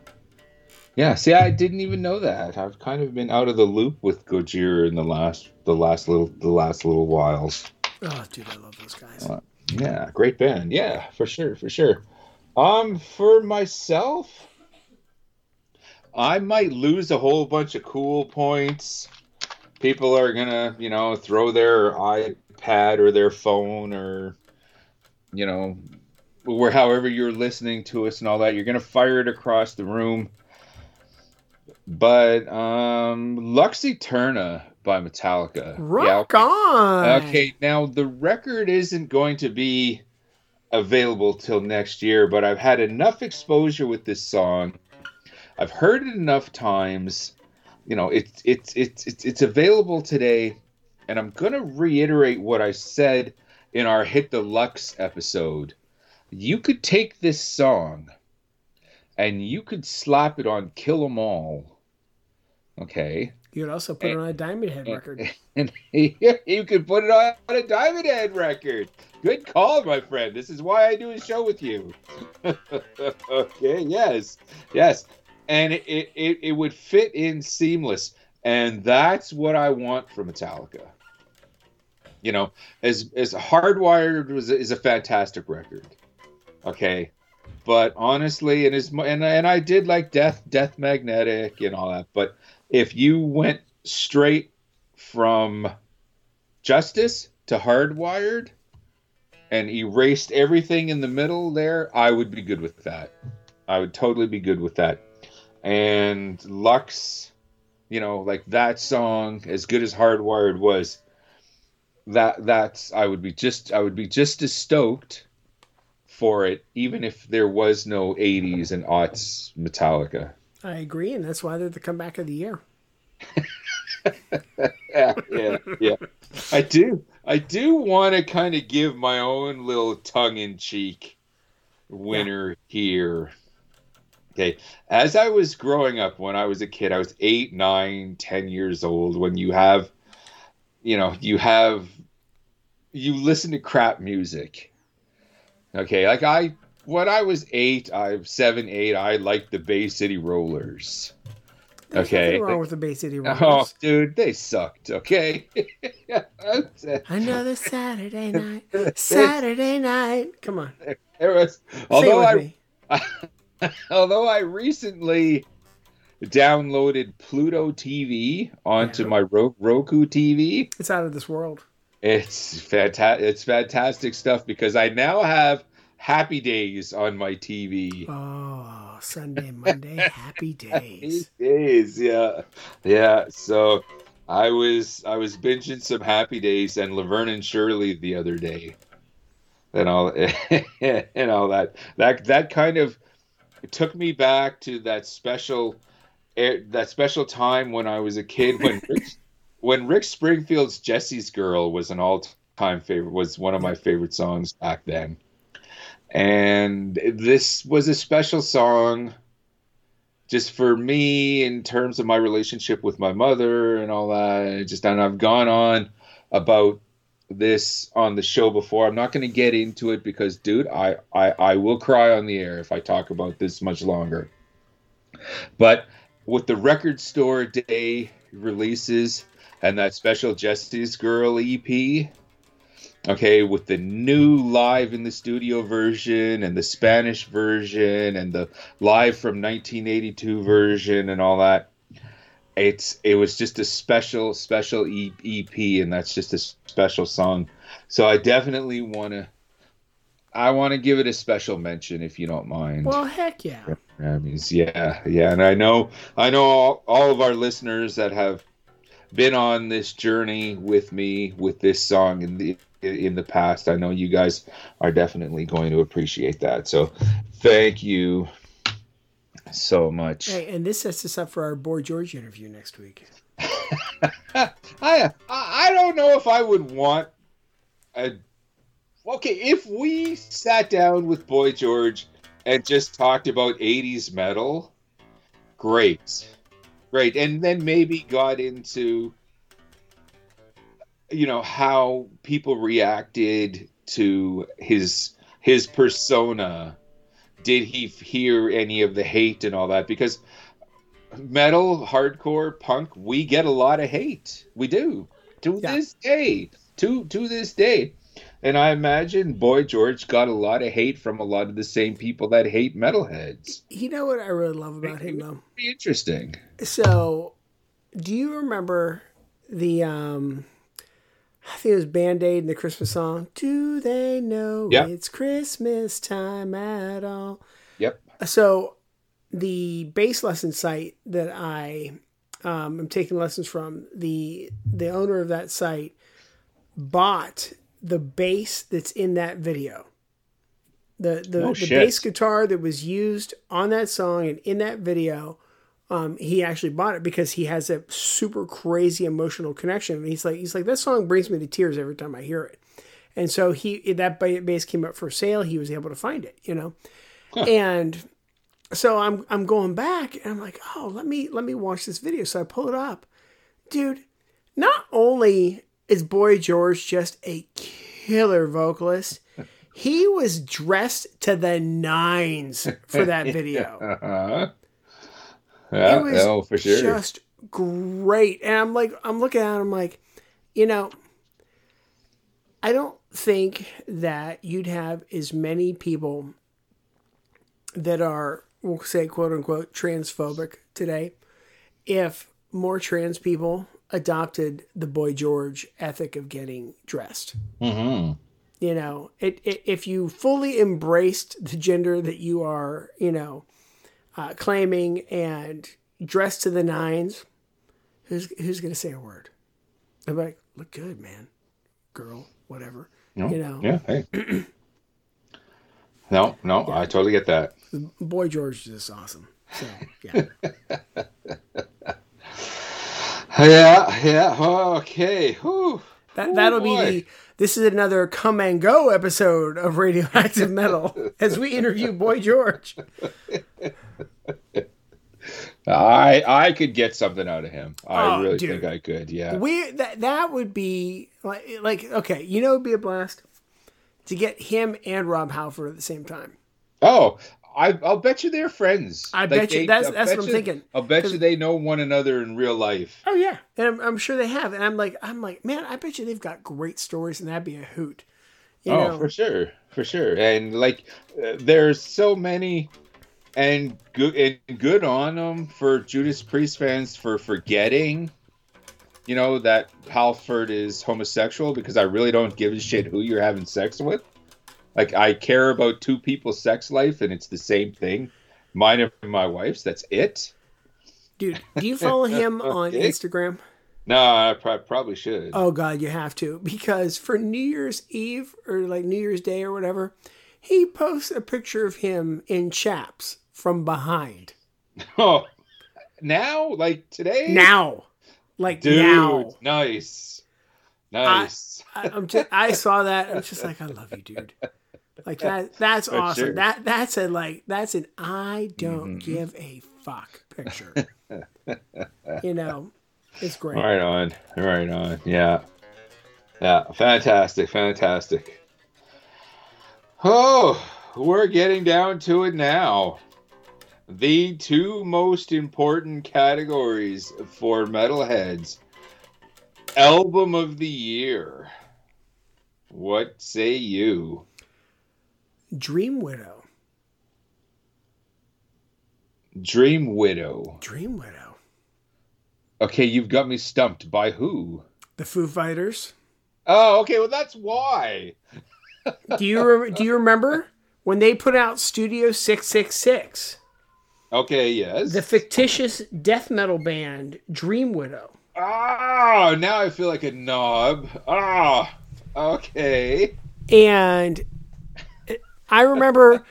Speaker 2: Yeah. See, I didn't even know that. I've kind of been out of the loop with Gojira in the last the last little the last little while.
Speaker 3: Oh, dude, I love those guys.
Speaker 2: Yeah, great band. Yeah, for sure, for sure. Um, for myself, I might lose a whole bunch of cool points. People are gonna, you know, throw their iPad or their phone or, you know, where however you're listening to us and all that, you're gonna fire it across the room. But um, Lux Æterna by Metallica.
Speaker 3: Rock yeah, okay. on.
Speaker 2: Okay, now the record isn't going to be available till next year, but I've had enough exposure with this song. I've heard it enough times. You know, it's it's it's it's, it's available today, and I'm gonna reiterate what I said in our Hit the Lux episode. You could take this song and you could slap it on Kill 'Em All. Okay.
Speaker 3: You could also put and, it on a Diamond Head record.
Speaker 2: And you could put it on a Diamond Head record. Good call, my friend. This is why I do a show with you. okay, yes, yes. And it, it, it would fit in seamless. And that's what I want from Metallica. You know, as as Hardwired was is a fantastic record. Okay. But honestly, and as and and I did like Death Death Magnetic and all that, but if you went straight from Justice to Hardwired, and erased everything in the middle there, I would be good with that. I would totally be good with that. And Lux, you know, like that song, as good as Hardwired was, that that's I would be just I would be just as stoked for it, even if there was no 80s and aughts Metallica.
Speaker 3: I agree, and that's why they're the comeback of the year.
Speaker 2: yeah, yeah, yeah. I do. I do want to kind of give my own little tongue in cheek winner yeah. here. Okay. As I was growing up when I was a kid, I was eight, nine, ten years old. When you have, you know, you have, you listen to crap music. Okay. Like I, when I was eight, I seven, eight, I liked the Bay City Rollers.
Speaker 3: There's okay. wrong with the Bay City oh, Rollers.
Speaker 2: Oh, dude, they sucked. Okay.
Speaker 3: Another Saturday night. Saturday night. Come on.
Speaker 2: There was, although I, although I recently downloaded Pluto TV onto yeah. my Roku TV.
Speaker 3: It's out of this world.
Speaker 2: It's fantastic. It's fantastic stuff because I now have Happy Days on my TV.
Speaker 3: Oh, Sunday, Monday, Happy Days.
Speaker 2: Happy Days, yeah, yeah. So I was I was binging some Happy Days and Laverne and Shirley the other day, and all and all that. That that kind of took me back to that special eh, that special time when I was a kid when Rick, when Rick Springfield's Jesse's Girl was an all time favorite was one of my favorite songs back then and this was a special song just for me in terms of my relationship with my mother and all that. Just and I've gone on about this on the show before. I'm not going to get into it because, dude, I, I I will cry on the air if I talk about this much longer. But with the record store day releases and that special Jesse's Girl EP, okay with the new live in the studio version and the spanish version and the live from 1982 version and all that it's it was just a special special ep and that's just a special song. So i definitely want to i want to give it a special mention if you don't mind.
Speaker 3: Well heck yeah.
Speaker 2: I mean, yeah yeah and i know i know all, all of our listeners that have been on this journey with me with this song and the in the past. I know you guys are definitely going to appreciate that. So thank you so much.
Speaker 3: Hey, and this sets us up for our Boy George interview next week.
Speaker 2: I I don't know if I would want a okay if we sat down with Boy George and just talked about 80s metal great great and then maybe got into you know how people reacted to his his persona did he hear any of the hate and all that because metal hardcore punk we get a lot of hate we do to yeah. this day to to this day And I imagine Boy George got a lot of hate from a lot of the same people that hate metalheads.
Speaker 3: You know what I really love about him though?
Speaker 2: Be interesting.
Speaker 3: So, do you remember the um I think it was Band Aid and the Christmas song. Do they know
Speaker 2: Yeah.
Speaker 3: it's Christmas time at all?
Speaker 2: Yep.
Speaker 3: So, the bass lesson site that I um, am taking lessons from, the the owner of that site bought the bass that's in that video. The the,
Speaker 2: Oh,
Speaker 3: the bass guitar that was used on that song and in that video um, he actually bought it because he has a super crazy emotional connection. And he's like, he's like, that song brings me to tears every time I hear it. And so he that bass came up for sale. He was able to find it, you know, and so I'm I'm going back and I'm like, oh, let me let me watch this video. So I pull it up, dude. Not only is Boy George just a killer vocalist, he was dressed to the nines for that video
Speaker 2: Uh-huh. Yeah,
Speaker 3: it was
Speaker 2: oh, for sure.
Speaker 3: just great. And I'm like, I'm looking at it, I'm like, you know, I don't think that you'd have as many people that are, we'll say, quote unquote, transphobic today if more trans people adopted the Boy George ethic of getting dressed.
Speaker 2: hmm
Speaker 3: You know, it, it, if you fully embraced the gender that you are, you know, uh, claiming and dressed to the nines, who's who's gonna say a word? I'm like, look good, man, girl, whatever.
Speaker 2: No,
Speaker 3: You know,
Speaker 2: Yeah. Hey. no, no, I totally get that.
Speaker 3: Boy George is just awesome. So yeah,
Speaker 2: Yeah, yeah. Okay. Whew.
Speaker 3: that that'll
Speaker 2: boy.
Speaker 3: be the. This is another come and go episode of Radioactive Metal as we interview Boy George.
Speaker 2: I I could get something out of him. I
Speaker 3: Oh,
Speaker 2: really
Speaker 3: dude.
Speaker 2: think I could. Yeah.
Speaker 3: We that that would be like like okay, you know, it'd be a blast to get him and Rob Halford at the same time.
Speaker 2: Oh, I I'll bet you they're friends.
Speaker 3: I bet you- that's-
Speaker 2: I'll
Speaker 3: that's
Speaker 2: bet
Speaker 3: what I'm
Speaker 2: you-
Speaker 3: thinking.
Speaker 2: I'll bet you they know one another in real life.
Speaker 3: Oh yeah, and I'm, I'm sure they have. And I'm like, I'm like, man, I bet you they've got great stories, and that'd be a hoot. You
Speaker 2: oh,
Speaker 3: know,
Speaker 2: for sure, for sure. And like, uh, there's so many, and good and good on them for Judas Priest fans for forgetting, you know, that Halford is homosexual because I really don't give a shit who you're having sex with. Like, I care about two people's sex life, and it's the same thing. Mine and my wife's. That's it.
Speaker 3: dude. Do you follow him on. Instagram?
Speaker 2: No, I pro- probably should.
Speaker 3: Oh God, you have to because for New Year's Eve or like New Year's Day or whatever, he posts a picture of him in chaps from behind.
Speaker 2: Oh, now, like today,
Speaker 3: Now, like
Speaker 2: dude,
Speaker 3: now.
Speaker 2: nice, nice.
Speaker 3: I, I'm just, I saw that. I'm just like, I love you, dude. Like that. That's
Speaker 2: For
Speaker 3: awesome.
Speaker 2: sure.
Speaker 3: That that's a like that's an I don't
Speaker 2: Mm-hmm.
Speaker 3: give a fuck picture. you know, it's great.
Speaker 2: Right on, right on. Yeah, yeah, fantastic, fantastic. Oh, we're getting down to it now. The two most important categories for metalheads: album of the year. What say you?
Speaker 3: Dream Widow.
Speaker 2: Dream Widow.
Speaker 3: Dream Widow.
Speaker 2: Okay, you've got me stumped. By who?
Speaker 3: The Foo Fighters.
Speaker 2: Oh, okay. Well, that's why.
Speaker 3: Do you rem- do you remember when they put out Studio Six Six Six,
Speaker 2: Okay, yes.
Speaker 3: the fictitious death metal band Dream Widow?
Speaker 2: Ah, now I feel like a knob. Ah, okay.
Speaker 3: And I remember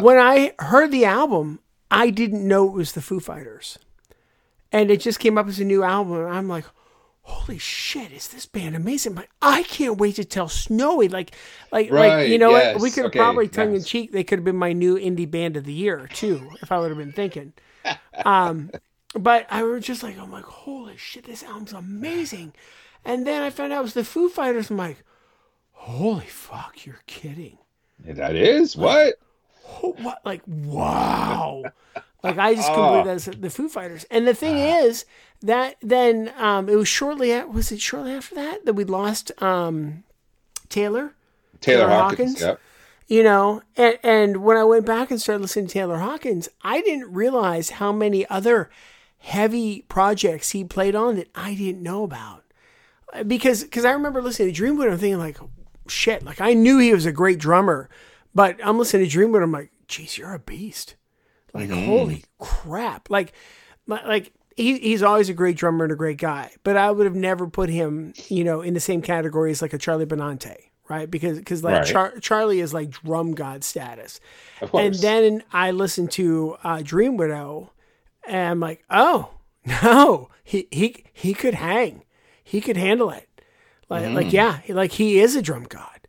Speaker 3: when I heard the album, I didn't know it was the Foo Fighters. And it just came up as a new album. And I'm like, holy shit, is this band amazing? But I can't wait to tell Snowy. Like, like, like you know
Speaker 2: yes,
Speaker 3: what? We could have
Speaker 2: okay,
Speaker 3: probably tongue in cheek. they could have been my new indie band of the year, too, if I would have been thinking. Um, but I was just like, I'm like, holy shit, this album's amazing. And then I found out it was the Foo Fighters. I'm like, holy fuck, you're kidding.
Speaker 2: That is what?
Speaker 3: Oh, what like wow like i just couldn't
Speaker 2: Oh.
Speaker 3: believe that's the foo fighters and the thing is that then um it was shortly at was it shortly after that that we lost um taylor
Speaker 2: Taylor,
Speaker 3: Taylor
Speaker 2: Hawkins.
Speaker 3: Hawkins?
Speaker 2: Yep.
Speaker 3: you know and, and when i went back and started listening to taylor hawkins i didn't realize how many other heavy projects he played on that i didn't know about because because i remember listening to Dream Widow i'm thinking like shit. Like i knew he was a great drummer but i'm listening to Dream Widow i'm like geez you're a beast. Like holy crap. Like like he, he's always a great drummer and a great guy but i would have never put him you know in the same category as like a charlie benante right? Because because like
Speaker 2: Right.
Speaker 3: Char- charlie is like drum god status.
Speaker 2: Of course.
Speaker 3: and then i listened to uh, dream widow and i'm like oh no. He he he could hang. He could handle it like
Speaker 2: Mm.
Speaker 3: like yeah like he is a drum god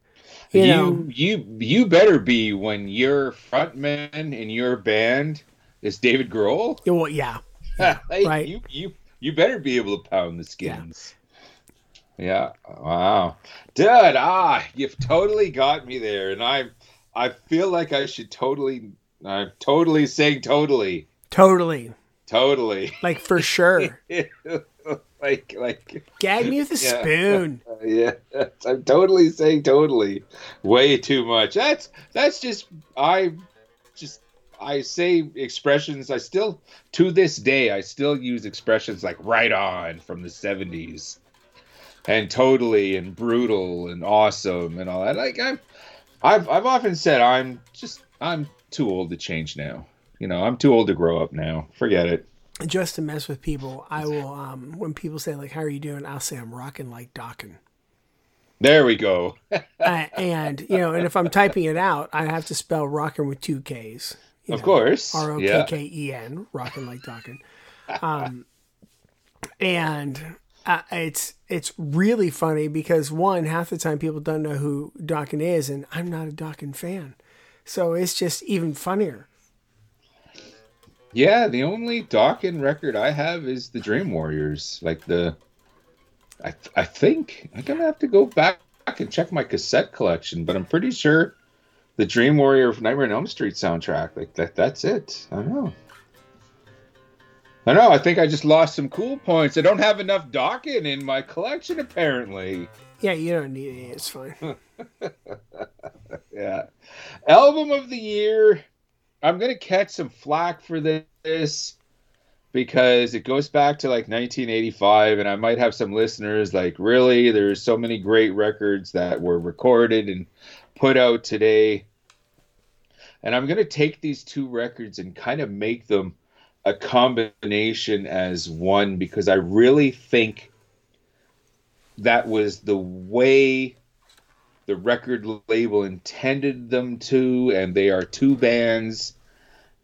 Speaker 3: you,
Speaker 2: you
Speaker 3: know
Speaker 2: you you better be when your frontman in your band is David Grohl.
Speaker 3: Yeah, well yeah
Speaker 2: Hey,
Speaker 3: right.
Speaker 2: You you you better be able to pound the skins. Yeah. Wow. Dude, ah, you've totally got me there, and I I feel like I should totally I'm totally saying totally.
Speaker 3: totally
Speaker 2: Totally.
Speaker 3: like for sure
Speaker 2: like like
Speaker 3: gag me with a
Speaker 2: Yeah.
Speaker 3: spoon.
Speaker 2: Uh, yeah. I'm totally saying totally. Way too much. That's that's just i just i say expressions i still to this day i still use expressions like right on from the 70s and totally and brutal and awesome and all that. Like i'm i've i've often said i'm just i'm too old to change now. You know i'm too old to grow up now. Forget it
Speaker 3: just to mess with people, I will. Um, when people say like, "How are you doing?" I'll say, "I'm rocking like Dokken."
Speaker 2: there we go
Speaker 3: I, and you know, and if I'm typing it out, I have to spell rocking with two K's.
Speaker 2: of
Speaker 3: know,
Speaker 2: course
Speaker 3: R O K K E N,
Speaker 2: yeah
Speaker 3: K K E N, rockin' like Dokken. Um, and uh, it's it's really funny because one half the time people don't know who Dokken is, and I'm not a Dokken fan, so it's just even funnier.
Speaker 2: Yeah, the only Dokken record I have is the Dream Warriors. Like the, I I think I'm gonna have to go back and check my cassette collection, but I'm pretty sure the Dream Warrior of Nightmare on Elm Street soundtrack. Like that, that's it. I don't know. I know. I think I just lost some cool points. I don't have enough Dokken in my collection apparently.
Speaker 3: Yeah, you don't need it. It's fine.
Speaker 2: Yeah. Album of the year. I'm to catch some flack for this because it goes back to like 1985 and I might have some listeners like really there's so many great records that were recorded and put out today. And I'm going to take these two records and kind of make them a combination as one because I really think that was the way the record label intended them to, and they are two bands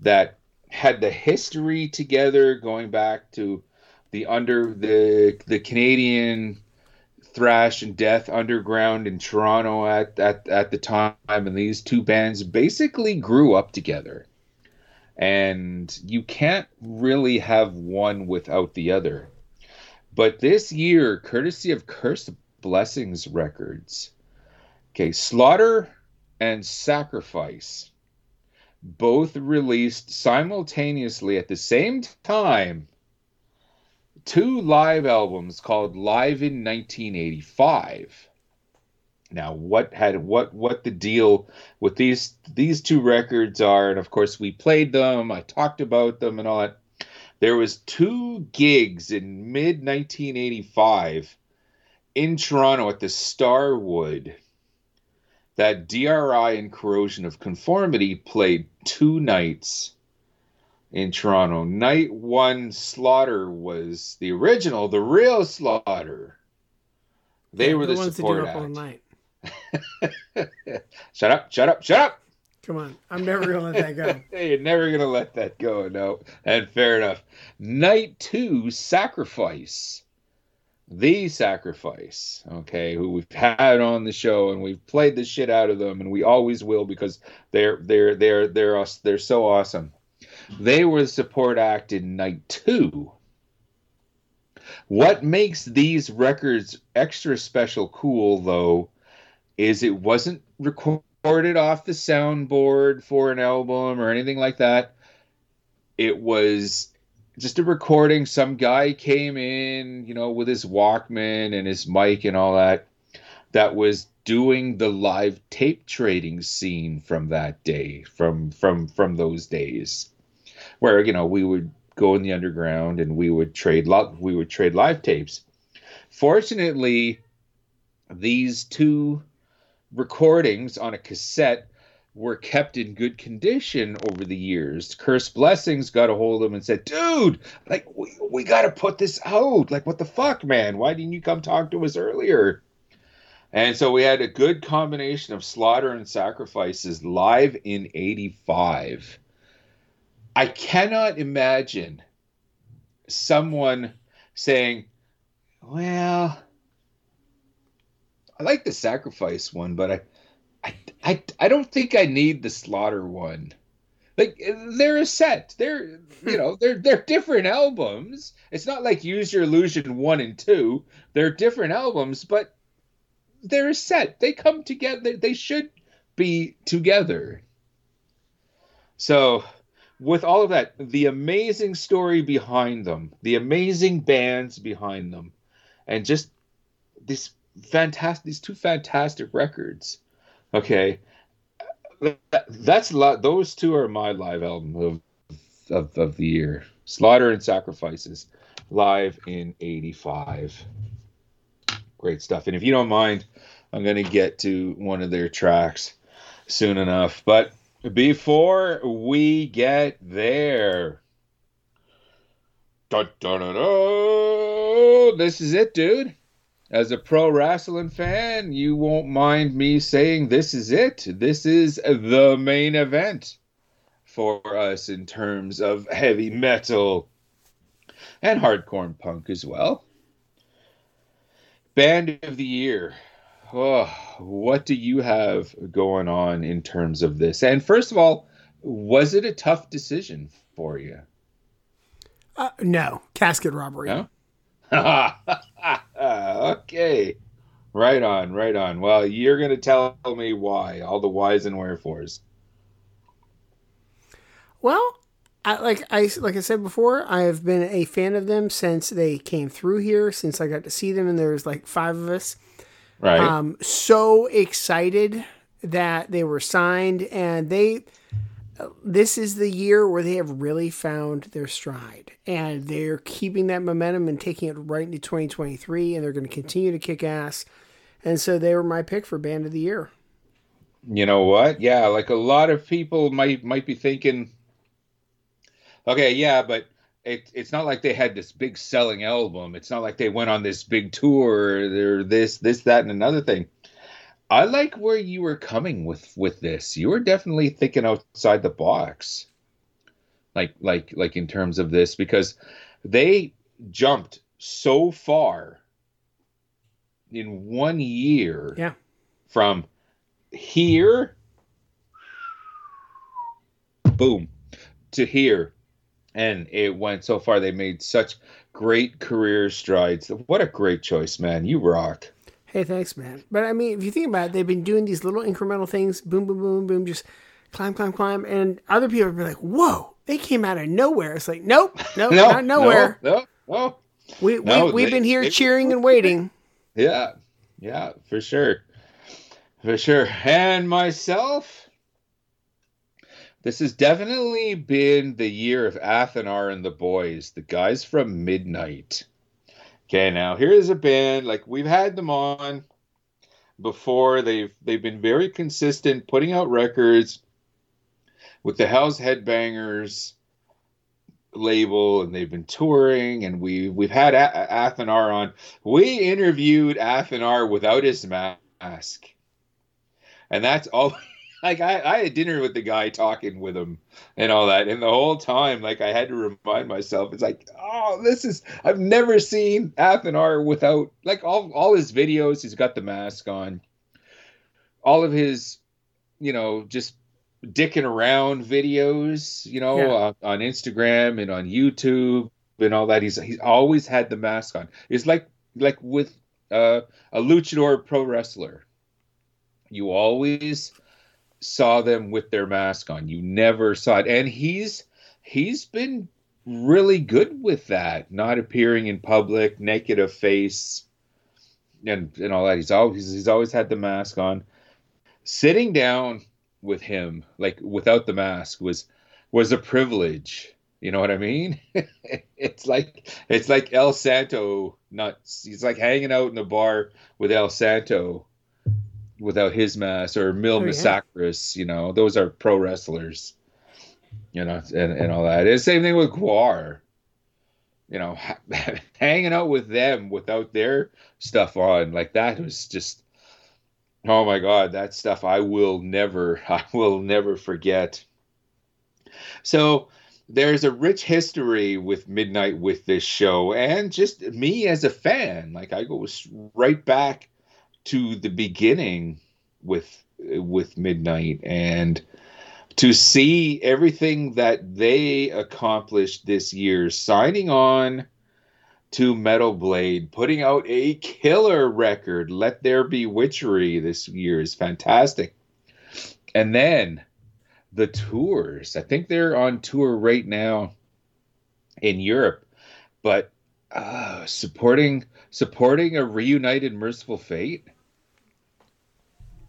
Speaker 2: that had the history together going back to the under the the Canadian thrash and death underground in Toronto at, at at the time and these two bands basically grew up together. And you can't really have one without the other. But this year courtesy of cursed blessings records Okay, Slaughter and Sacrifice both released simultaneously at the same time two live albums called Live in 1985. Now, what had what what the deal with these these two records are, and of course we played them, I talked about them and all that. There was two gigs in mid 1985 in Toronto at the Starwood that DRI and Corrosion of Conformity played two nights in Toronto. Night one, Slaughter was the original, the real Slaughter. They were the,
Speaker 3: ones
Speaker 2: support
Speaker 3: up all
Speaker 2: act.
Speaker 3: night.
Speaker 2: Shut up! Shut up! Shut up!
Speaker 3: Come on, I'm never gonna let that go.
Speaker 2: You're never gonna let that go. No, and fair enough. Night two, Sacrifice. The Sacrifice, okay, who we've had on the show and we've played the shit out of them and we always will because they're they're they're they're us they're so awesome. They were the support act in night two. What makes these records extra special cool though is it wasn't recorded off the soundboard for an album or anything like that. It was just a recording. Some guy came in, you know, with his Walkman and his mic and all that. that was doing the live tape trading scene from that day, from from from those days, where you know we would go in the underground and we would trade we would trade live tapes. Fortunately, these two recordings on a cassette were kept in good condition over the years. Curse Blessings got a hold of them and said, dude, like, we, we got to put this out. Like, what the fuck, man? Why didn't you come talk to us earlier? And so we had a good combination of slaughter and sacrifices live in 85. I cannot imagine someone saying, well, I like the sacrifice one, but I I, I, I don't think I need the slaughter one. Like they're a set. They're you know they're they're different albums. It's not like Use Your Illusion one and two. They're different albums, but they're a set. They come together. They should be together. So, with all of that, the amazing story behind them, the amazing bands behind them, and just these fantastic, these two fantastic records Okay, that's a lot. Those two are my live album of, of of the year. Slaughter and Sacrifices, live in '85. Great stuff. And if you don't mind, I'm going to get to one of their tracks soon enough. But before we get there, dun, dun, dun, this is it, dude as a pro wrestling fan, you won't mind me saying this is it. This is the main event for us in terms of heavy metal and hardcore and punk as well. Band of the year. Oh, what do you have going on in terms of this? And first of all, was it a tough decision for you?
Speaker 3: Uh, no, casket robbery.
Speaker 2: No? okay. Right on, right on. Well, you're going to tell me why, all the whys and wherefores.
Speaker 3: Well, I, like I like I said before, I have been a fan of them since they came through here. Since I got to see them, and there was like five of us.
Speaker 2: Right.
Speaker 3: Um, so excited that they were signed, and they this is the year where they have really found their stride and they're keeping that momentum and taking it right into 2023 and they're going to continue to kick ass. And so they were my pick for band of the year.
Speaker 2: You know what? Yeah like a lot of people might might be thinking okay yeah but it, it's not like they had this big selling album. It's not like they went on this big tour they're this this that and another thing I like where you were coming with with this. You were definitely thinking outside the box. Like like like in terms of this because they jumped so far in one year.
Speaker 3: Yeah.
Speaker 2: From here boom to here and it went so far they made such great career strides. What a great choice, man. You rock.
Speaker 3: Hey, thanks, man. But I mean, if you think about it, they've been doing these little incremental things, boom, boom, boom, boom, just climb, climb, climb, and other people be like, "Whoa, they came out of nowhere." It's like, nope, nope, no, not nowhere.
Speaker 2: No, no,
Speaker 3: We no, we we've they, been here they, cheering and waiting.
Speaker 2: Yeah, yeah, for sure, for sure. And myself, this has definitely been the year of Athanar and the boys, the guys from Midnight. Okay, now here's a band like we've had them on before. They've they've been very consistent, putting out records with the Hell's Headbangers label, and they've been touring. And we we've had a- Athanar on. We interviewed Athanar without his mask, and that's all like I, I had dinner with the guy talking with him and all that and the whole time like i had to remind myself it's like oh this is i've never seen athanar without like all, all his videos he's got the mask on. All of his you know just dicking around videos you know yeah. uh, on instagram and on youtube and all that. He's he's always had the mask on. It's like like with uh, a luchador pro wrestler. You always saw them with their mask on. You never saw it. And he's he's been really good with that, not appearing in public, naked of face, and and all that. He's always he's always had the mask on. Sitting down with him, like without the mask, was was a privilege. You know what I mean? it's like it's like El Santo Not He's like hanging out in the bar with El Santo without his mask or Mil oh, yeah. you know, those are pro wrestlers. You know, and, and all that. The same thing with GWAR. You know, hanging out with them without their stuff on, like that was just oh my god, that stuff I will never I will never forget. So there's a rich history with Midnight with this show, and just me as a fan. Like I go right back to the beginning with with Midnight, and to see everything that they accomplished this year, signing on to Metal Blade, putting out a killer record, Let There Be Witchery this year is fantastic. And then the tours. I think they're on tour right now in Europe, but uh, supporting supporting a reunited Mercyful Fate,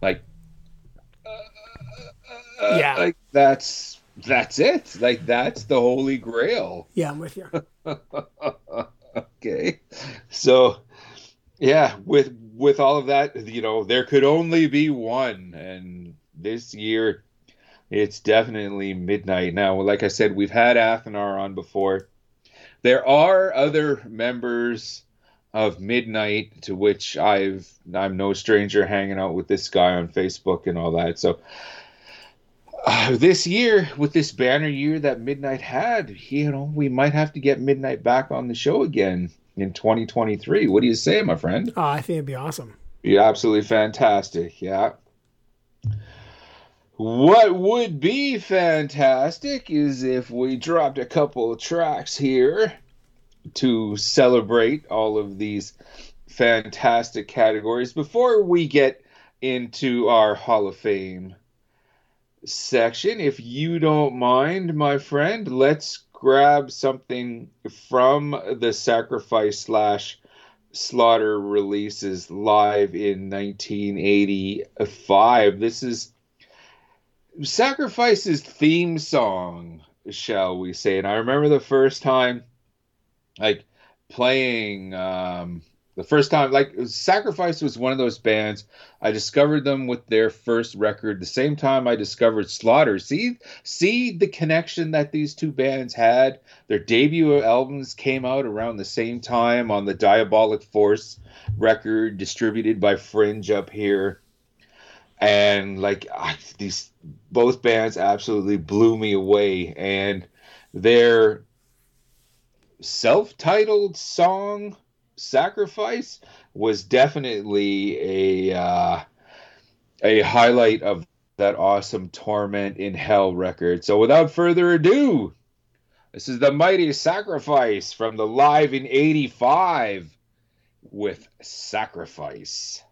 Speaker 2: like uh, yeah, like that's that's it. Like that's the holy grail.
Speaker 3: Yeah, I'm with you.
Speaker 2: okay, so yeah, with with all of that, you know, there could only be one, and this year it's definitely midnight now. Like I said, we've had Athanar on before. There are other members of Midnight to which I've I'm no stranger hanging out with this guy on Facebook and all that. So uh, this year with this banner year that Midnight had, you know, we might have to get Midnight back on the show again in 2023. What do you say, my friend?
Speaker 3: Oh, I think it'd be awesome.
Speaker 2: Be absolutely fantastic. Yeah. What would be fantastic is if we dropped a couple of tracks here to celebrate all of these fantastic categories before we get into our Hall of Fame section. If you don't mind, my friend, let's grab something from the Sacrifice slash Slaughter releases live in 1985. This is Sacrifice's theme song, shall we say. And I remember the first time, like, playing um, the first time like sacrifice was one of those bands. I discovered them with their first record the same time i discovered slaughter. See see the connection that these two bands had? Their debut albums came out around the same time on the diabolic force record distributed by fringe up here. And like these both bands absolutely blew me away. And their self-titled song sacrifice was definitely a uh, a highlight of that awesome torment in hell record. So without further ado this is the mighty sacrifice from the live in 85 with sacrifice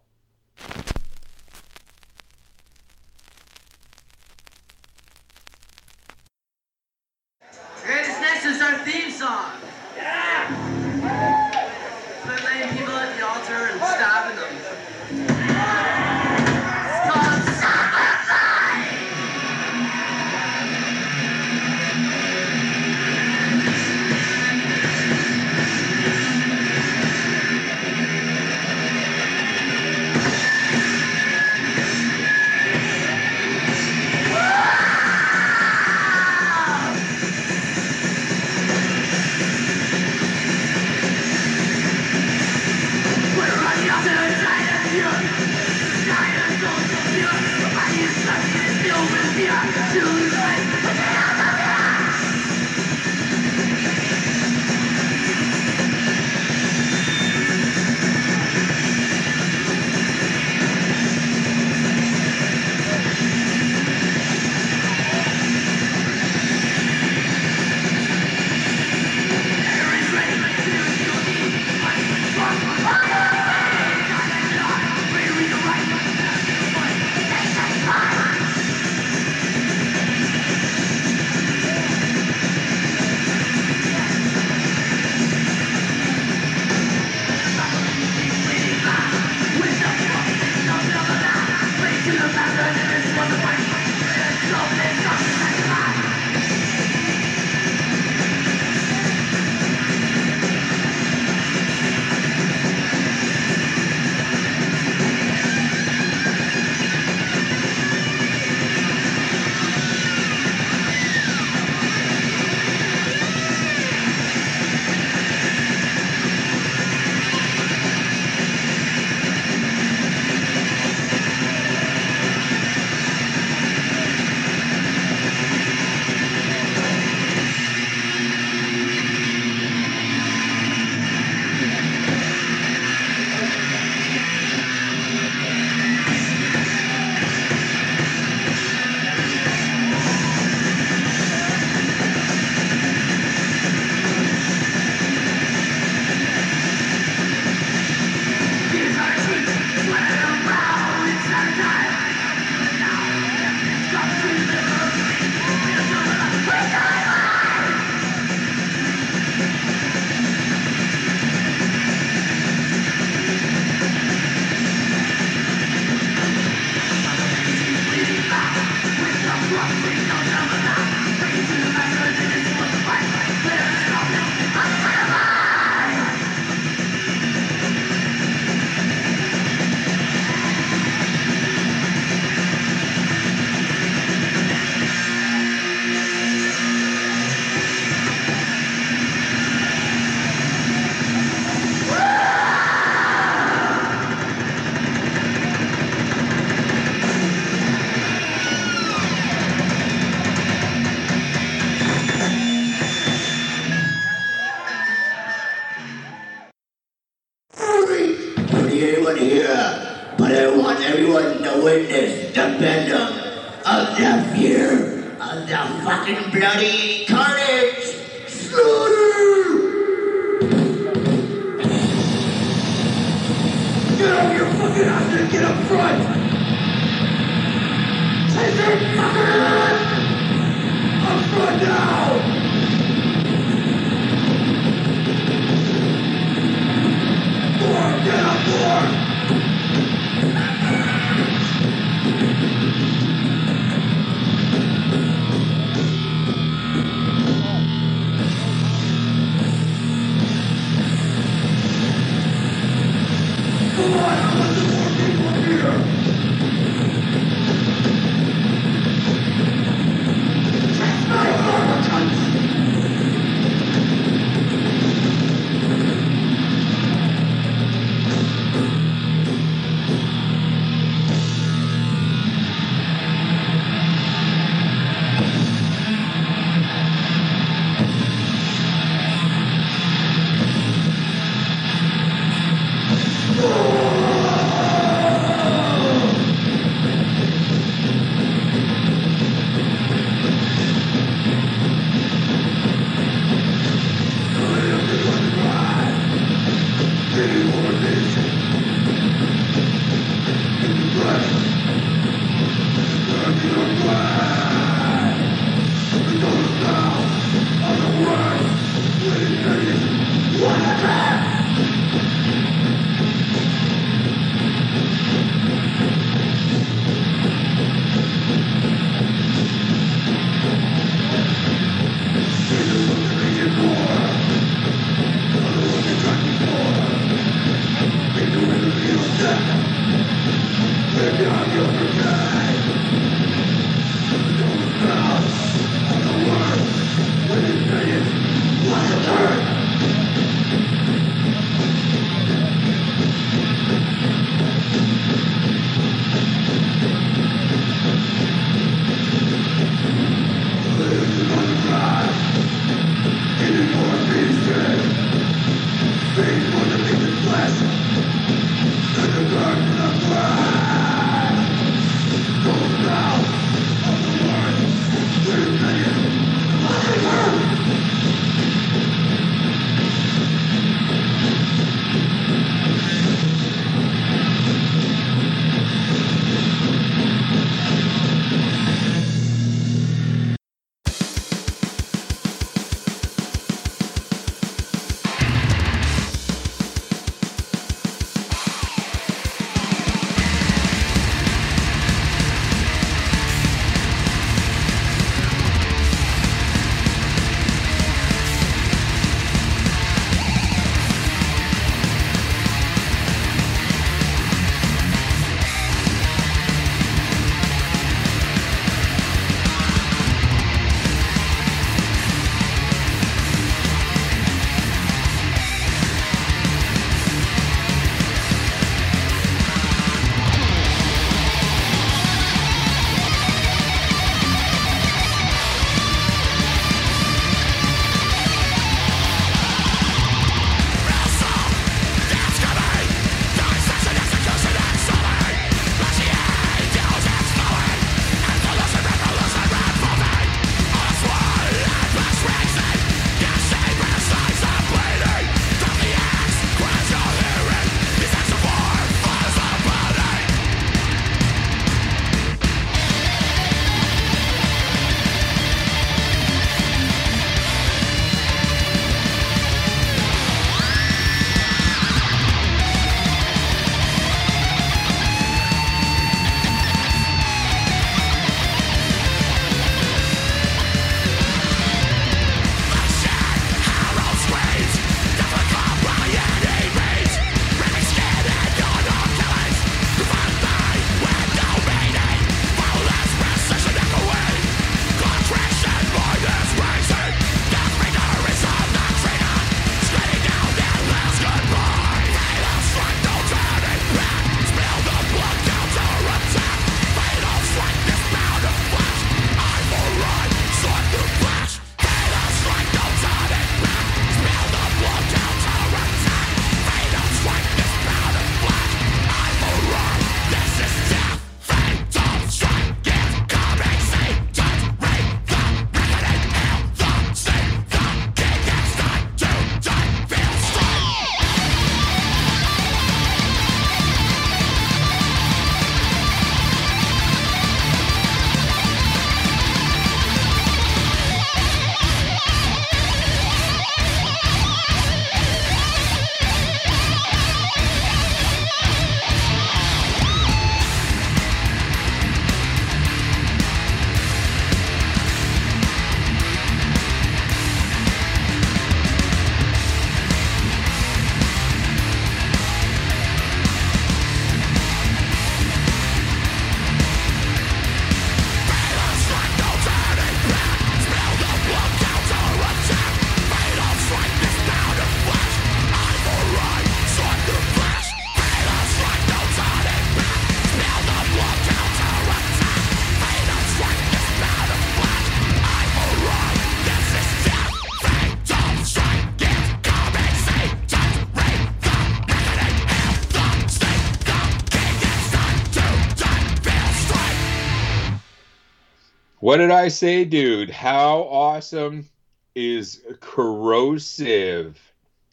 Speaker 2: What did I say, dude? How awesome is corrosive?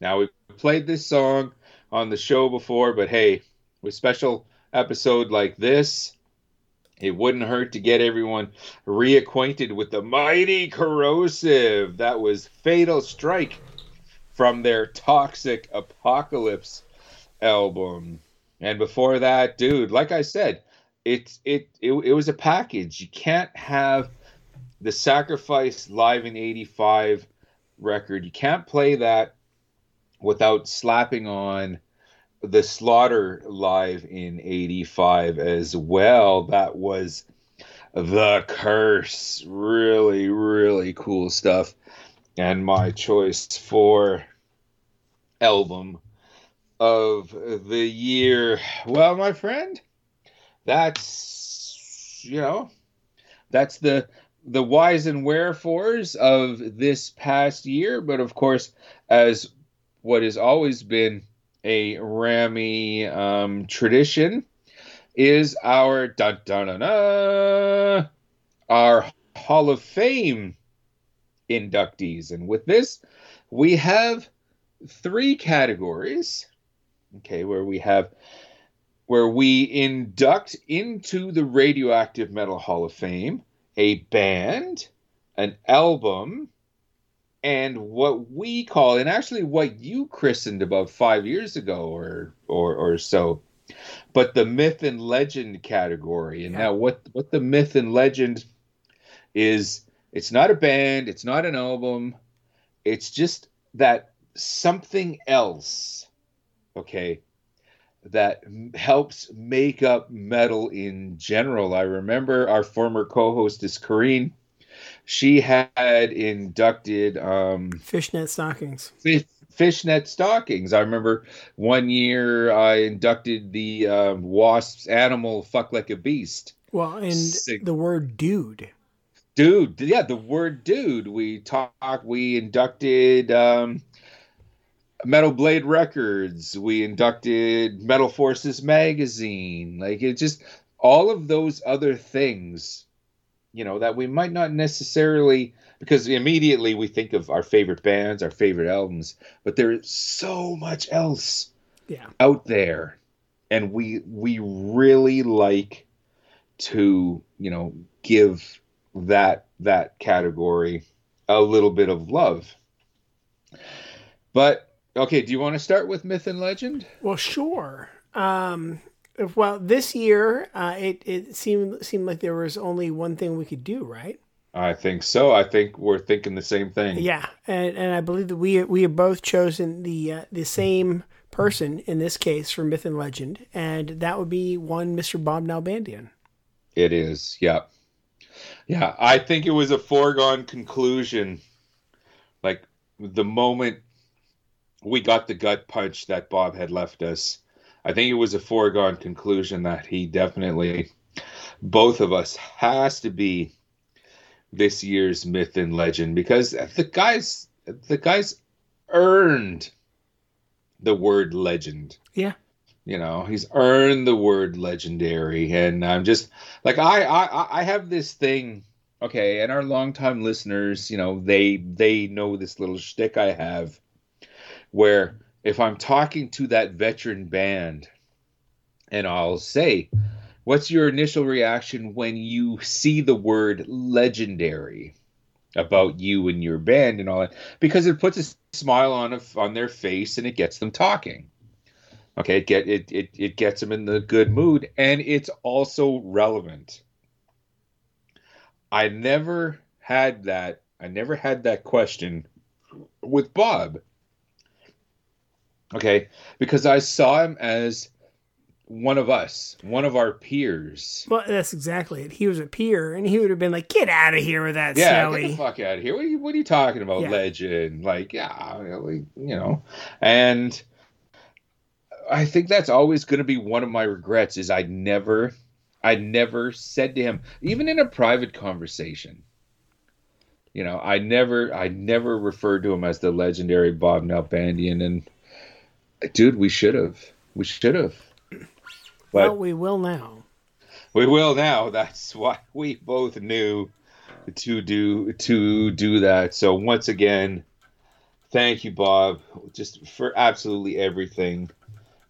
Speaker 2: Now we played this song on the show before, but hey, with special episode like this, it wouldn't hurt to get everyone reacquainted with the mighty corrosive. That was Fatal Strike from their Toxic Apocalypse album. And before that, dude, like I said, it it it, it was a package. You can't have the Sacrifice live in 85 record. You can't play that without slapping on the Slaughter live in 85 as well. That was The Curse. Really, really cool stuff. And my choice for album of the year. Well, my friend, that's, you know, that's the the whys and wherefores of this past year but of course as what has always been a Rammy um, tradition is our dun, dun, dun, dun, our Hall of Fame inductees. And with this, we have three categories. Okay, where we have where we induct into the Radioactive Metal Hall of Fame a band, an album, and what we call and actually what you christened about five years ago or or or so but the myth and legend category and yeah. now what what the myth and legend is it's not a band it's not an album it's just that something else okay that helps make up metal in general i remember our former co-hostess Corrine she had inducted um,
Speaker 3: fishnet stockings.
Speaker 2: Fish, fishnet stockings. I remember one year I inducted the um, W.A.S.P.'s animal fuck like a beast.
Speaker 3: Well, and the word dude.
Speaker 2: Dude, yeah, the word dude. We talked. We inducted um, Metal Blade Records. We inducted Metal Forces magazine. Like it just all of those other things you know that we might not necessarily because immediately we think of our favorite bands our favorite albums but there's so much else
Speaker 3: yeah.
Speaker 2: out there and we we really like to you know give that that category a little bit of love but okay do you want to start with myth and legend
Speaker 3: well sure um well, this year uh, it it seemed seemed like there was only one thing we could do, right?
Speaker 2: I think so. I think we're thinking the same thing.
Speaker 3: Yeah, and and I believe that we we have both chosen the uh, the same person in this case for myth and legend, and that would be one Mr. Bob Nalbandian.
Speaker 2: It is, yeah, yeah. I think it was a foregone conclusion. Like the moment we got the gut punch that Bob had left us, I think it was a foregone conclusion that he definitely, both of us, has to be this year's myth and legend because the guys, the guys earned the word legend.
Speaker 3: Yeah.
Speaker 2: You know, he's earned the word legendary, and I'm just like I, I, I have this thing. Okay, and our longtime listeners, you know, they they know this little shtick I have, where if I'm talking to that veteran band and I'll say, What's your initial reaction when you see the word legendary about you and your band and all that? Because it puts a smile on a, on their face and it gets them talking. Okay, it get it, it it gets them in the good mood and it's also relevant. I never had that I never had that question with Bob Okay, because I saw him as one of us, one of our peers.
Speaker 3: Well, that's exactly it. He was a peer, and he would have been like, "Get out of here with that,
Speaker 2: yeah, Snowy. get the fuck out of here! What are you, what are you talking about, yeah. legend? Like, yeah, you know." And I think that's always going to be one of my regrets is I never, I never said to him, even in a private conversation. You know, I never, I never referred to him as the legendary Bob Nalbandian, and dude, we should have. We should have.
Speaker 3: Well, we will now.
Speaker 2: We will now. That's why we both knew to do to do that. So once again, thank you, Bob, just for absolutely everything,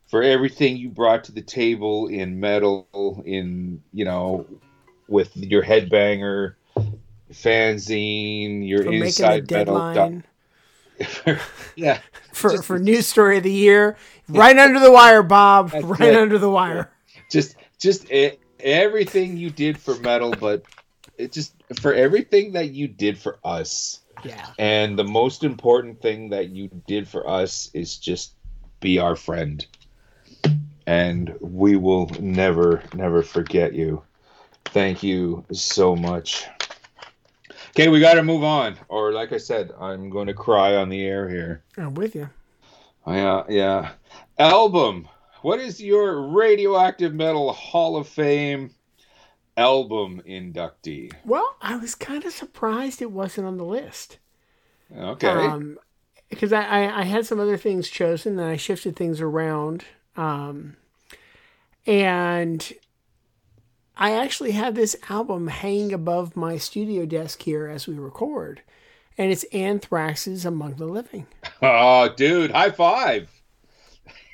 Speaker 2: for everything you brought to the table in metal, in you know, with your headbanger, fanzine, your
Speaker 3: For
Speaker 2: inside metal. yeah,
Speaker 3: For,
Speaker 2: Just-
Speaker 3: for news story of the year, right under the wire, Bob. Right
Speaker 2: it.
Speaker 3: under the wire.
Speaker 2: just just e- everything you did for metal, but it just for everything that you did for us.
Speaker 3: Yeah.
Speaker 2: And the most important thing that you did for us is just be our friend. And we will never, never forget you. Thank you so much. Okay, we got to move on. Or, like I said, I'm going to cry on the air here.
Speaker 3: I'm with you.
Speaker 2: Yeah, yeah. Album. What is your Radioactive Metal Hall of Fame album inductee?
Speaker 3: Well, I was kind of surprised it wasn't on the list.
Speaker 2: Okay.
Speaker 3: Um, because I, I, I had some other things chosen and I shifted things around. Um, and I actually have this album hanging above my studio desk here as we record. And it's Anthrax's Among the Living.
Speaker 2: Oh, dude, high five.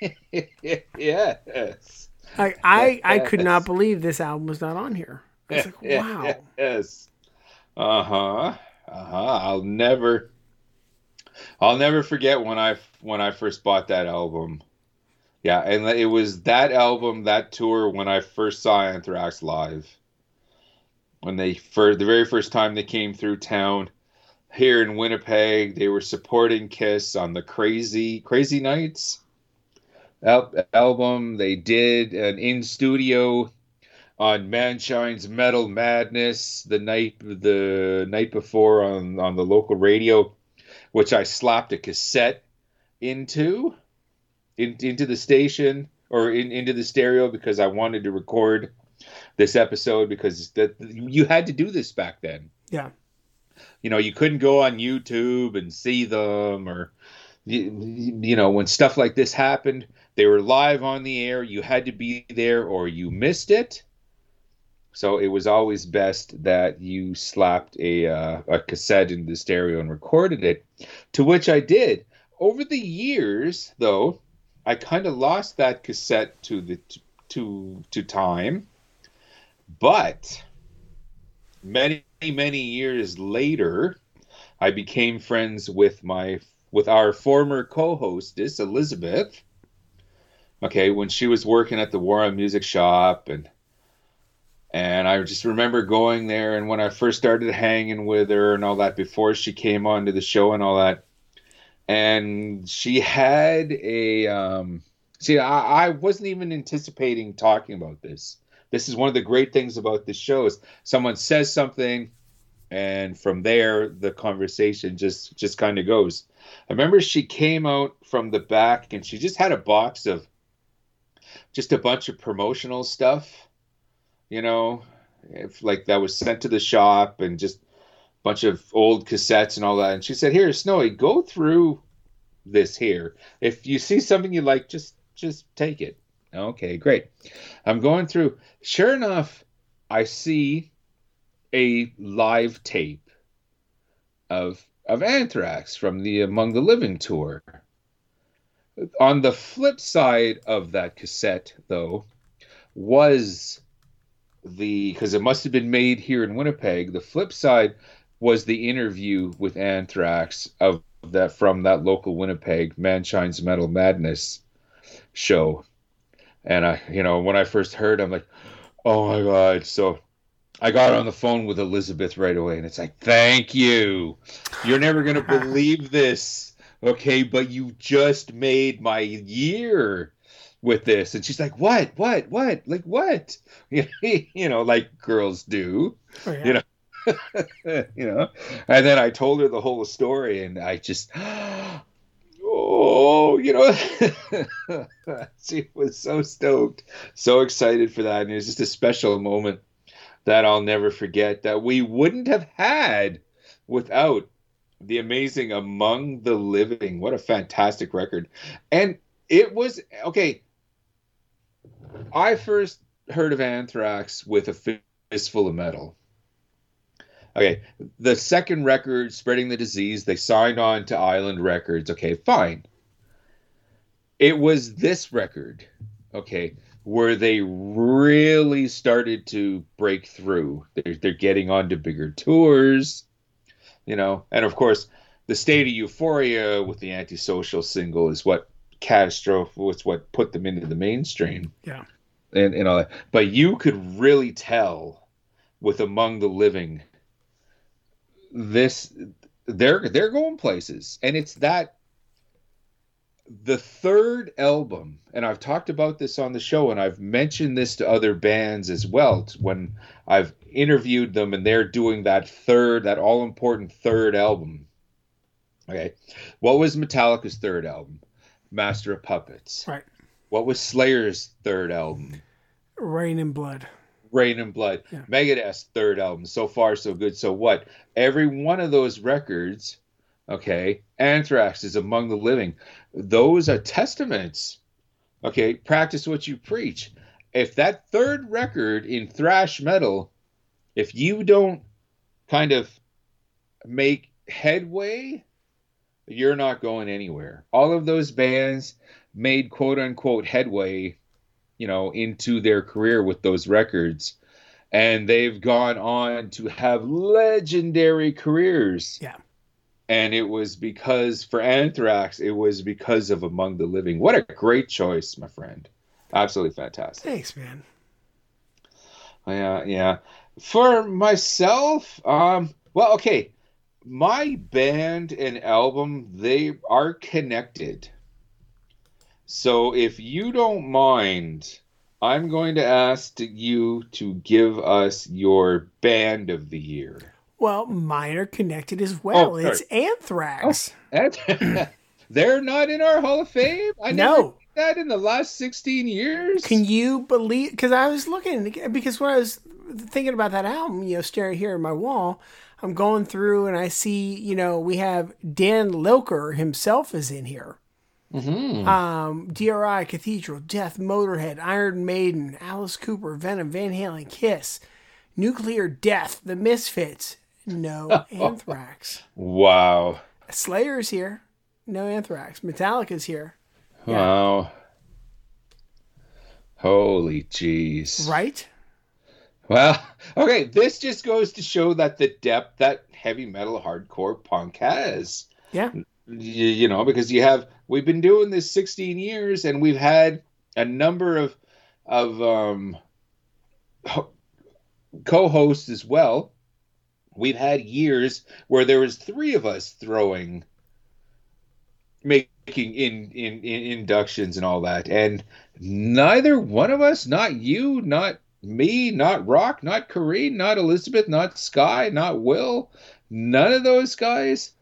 Speaker 2: yes.
Speaker 3: I, I, I could not believe this album was not on here. I was like, wow.
Speaker 2: Yes. Uh huh. Uh huh. I'll never. I'll never forget when I when I first bought that album. Yeah, and it was that album, that tour when I first saw Anthrax live. When they for the very first time they came through town here in Winnipeg, they were supporting Kiss on the Crazy Crazy Nights al- album. They did an in studio on Manshine's Metal Madness the night the night before on on the local radio, which I slapped a cassette into in, into the station or in, into the stereo because I wanted to record this episode because that you had to do this back then.
Speaker 3: Yeah.
Speaker 2: You know, you couldn't go on YouTube and see them or you, you know, when stuff like this happened, they were live on the air, you had to be there or you missed it. So it was always best that you slapped a uh, a cassette into the stereo and recorded it, to which I did. Over the years, though, I kind of lost that cassette to the to to time, but many many years later, I became friends with my with our former co-hostess Elizabeth. Okay, when she was working at the Warren Music shop and and I just remember going there and when I first started hanging with her and all that before she came onto the show and all that. And she had a um see I, I wasn't even anticipating talking about this. This is one of the great things about this show is someone says something and from there the conversation just just kind of goes. I remember she came out from the back and she just had a box of just a bunch of promotional stuff you know, if like that was sent to the shop and just bunch of old cassettes and all that. And she said, "Here, Snowy, go through this here. If you see something you like, just just take it." Okay, great. I'm going through. Sure enough, I see a live tape of of Anthrax from the Among the Living tour. On the flip side of that cassette, though, was the because it must have been made here in Winnipeg. The flip side was the interview with Anthrax of that from that local Winnipeg Manshine's Metal Madness show. And I, you know, when I first heard, I'm like, oh my god! So I got on the phone with Elizabeth right away, and it's like, thank you. You're never gonna believe this, okay? But you just made my year with this and she's like what what what like what you know like girls do
Speaker 3: Oh, yeah.
Speaker 2: You know. you know? And then i told her the whole story and i just oh you know she was so stoked so excited for that. And it was just a special moment that i'll never forget that we wouldn't have had without the amazing among the living. What a fantastic record. And it was okay I first heard of Anthrax with a fistful of metal. Okay, the second record, Spreading the Disease, they signed on to Island Records. Okay, fine. It was this record, okay, where they really started to break through. They're, they're getting onto bigger tours, you know, and of course, the state of euphoria with the antisocial single is what catastrophe was what put them into the mainstream
Speaker 3: Yeah.
Speaker 2: and, and all that. But you could really tell with Among the Living this they're they're going places. And it's that the third album, and I've talked about this on the show, and I've mentioned this to other bands as well when I've interviewed them and they're doing that third, that all important third album. Okay. What was Metallica's third album? Master of Puppets.
Speaker 3: Right.
Speaker 2: What was Slayer's third album?
Speaker 3: Reign in Blood.
Speaker 2: Reign in Blood.
Speaker 3: Yeah.
Speaker 2: Megadeth's third album. So far, so good. So what? Every one of those records, okay, Anthrax is among the living. Those are testaments. Okay, practice what you preach. If that third record in thrash metal, if you don't kind of make headway, you're not going anywhere. All of those bands made quote unquote headway you know, into their career with those records. And they've gone on to have legendary careers.
Speaker 3: Yeah.
Speaker 2: And it was because for Anthrax, it was because of Among the Living. What a great choice, my friend. Absolutely fantastic.
Speaker 3: Thanks, man.
Speaker 2: Yeah, yeah. For myself, um, well, okay. My band and album, they are connected. So if you don't mind, I'm going to ask you to give us your band of the year.
Speaker 3: Well, mine are connected as oh, well.
Speaker 2: Oh,
Speaker 3: it's Anthrax.
Speaker 2: And- They're not in our Hall of Fame. I never did that in the last 16 years.
Speaker 3: Can you believe? Because I was looking, because when I was thinking about that album, you know, staring here at my wall, I'm going through and I see, you know, we have Dan Lilker himself is in here.
Speaker 2: Mhm.
Speaker 3: Um, DRI, Cathedral, Death, Motorhead, Iron Maiden, Alice Cooper, Venom, Van Halen, Kiss, Nuclear Death, The Misfits. No Anthrax.
Speaker 2: Wow.
Speaker 3: Slayer's here. No Anthrax. Metallica's here.
Speaker 2: Wow. Holy jeez.
Speaker 3: Right?
Speaker 2: Well, okay, this just goes to show that the depth that heavy metal hardcore punk has.
Speaker 3: Yeah.
Speaker 2: You, you know, because you have we've been doing this 16 years and we've had a number of of um co-hosts as well. We've had years where there was three of us throwing making in, in in inductions and all that and neither one of us not you not me not rock not Kareen, not elizabeth not sky not will none of those guys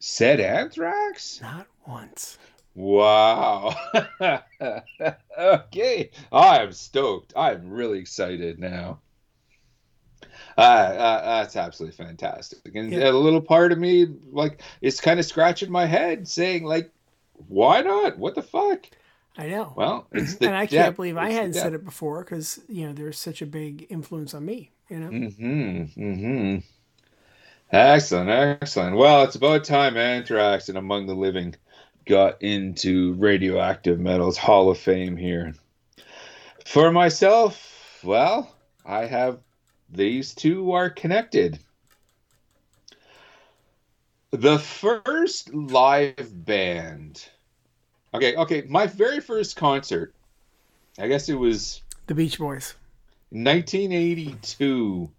Speaker 2: said anthrax
Speaker 3: Not once.
Speaker 2: wow okay i'm stoked i'm really excited now uh, uh, that's absolutely fantastic and
Speaker 3: Yeah.
Speaker 2: a little part of me like is kind of scratching my head saying like why not what the fuck
Speaker 3: I know.
Speaker 2: well it's the
Speaker 3: and I can't
Speaker 2: depth.
Speaker 3: believe I
Speaker 2: It's
Speaker 3: hadn't said it before because you know there's such a big influence on me. You know,
Speaker 2: Mm-hmm. Mm-hmm. Excellent, excellent. Well, it's about time Anthrax and Among the Living got into Radioactive Metals Hall of Fame here. For myself, well, I have these two are connected. The first live band. Okay, okay, my very first concert. I guess it was
Speaker 3: the Beach Boys.
Speaker 2: 1982,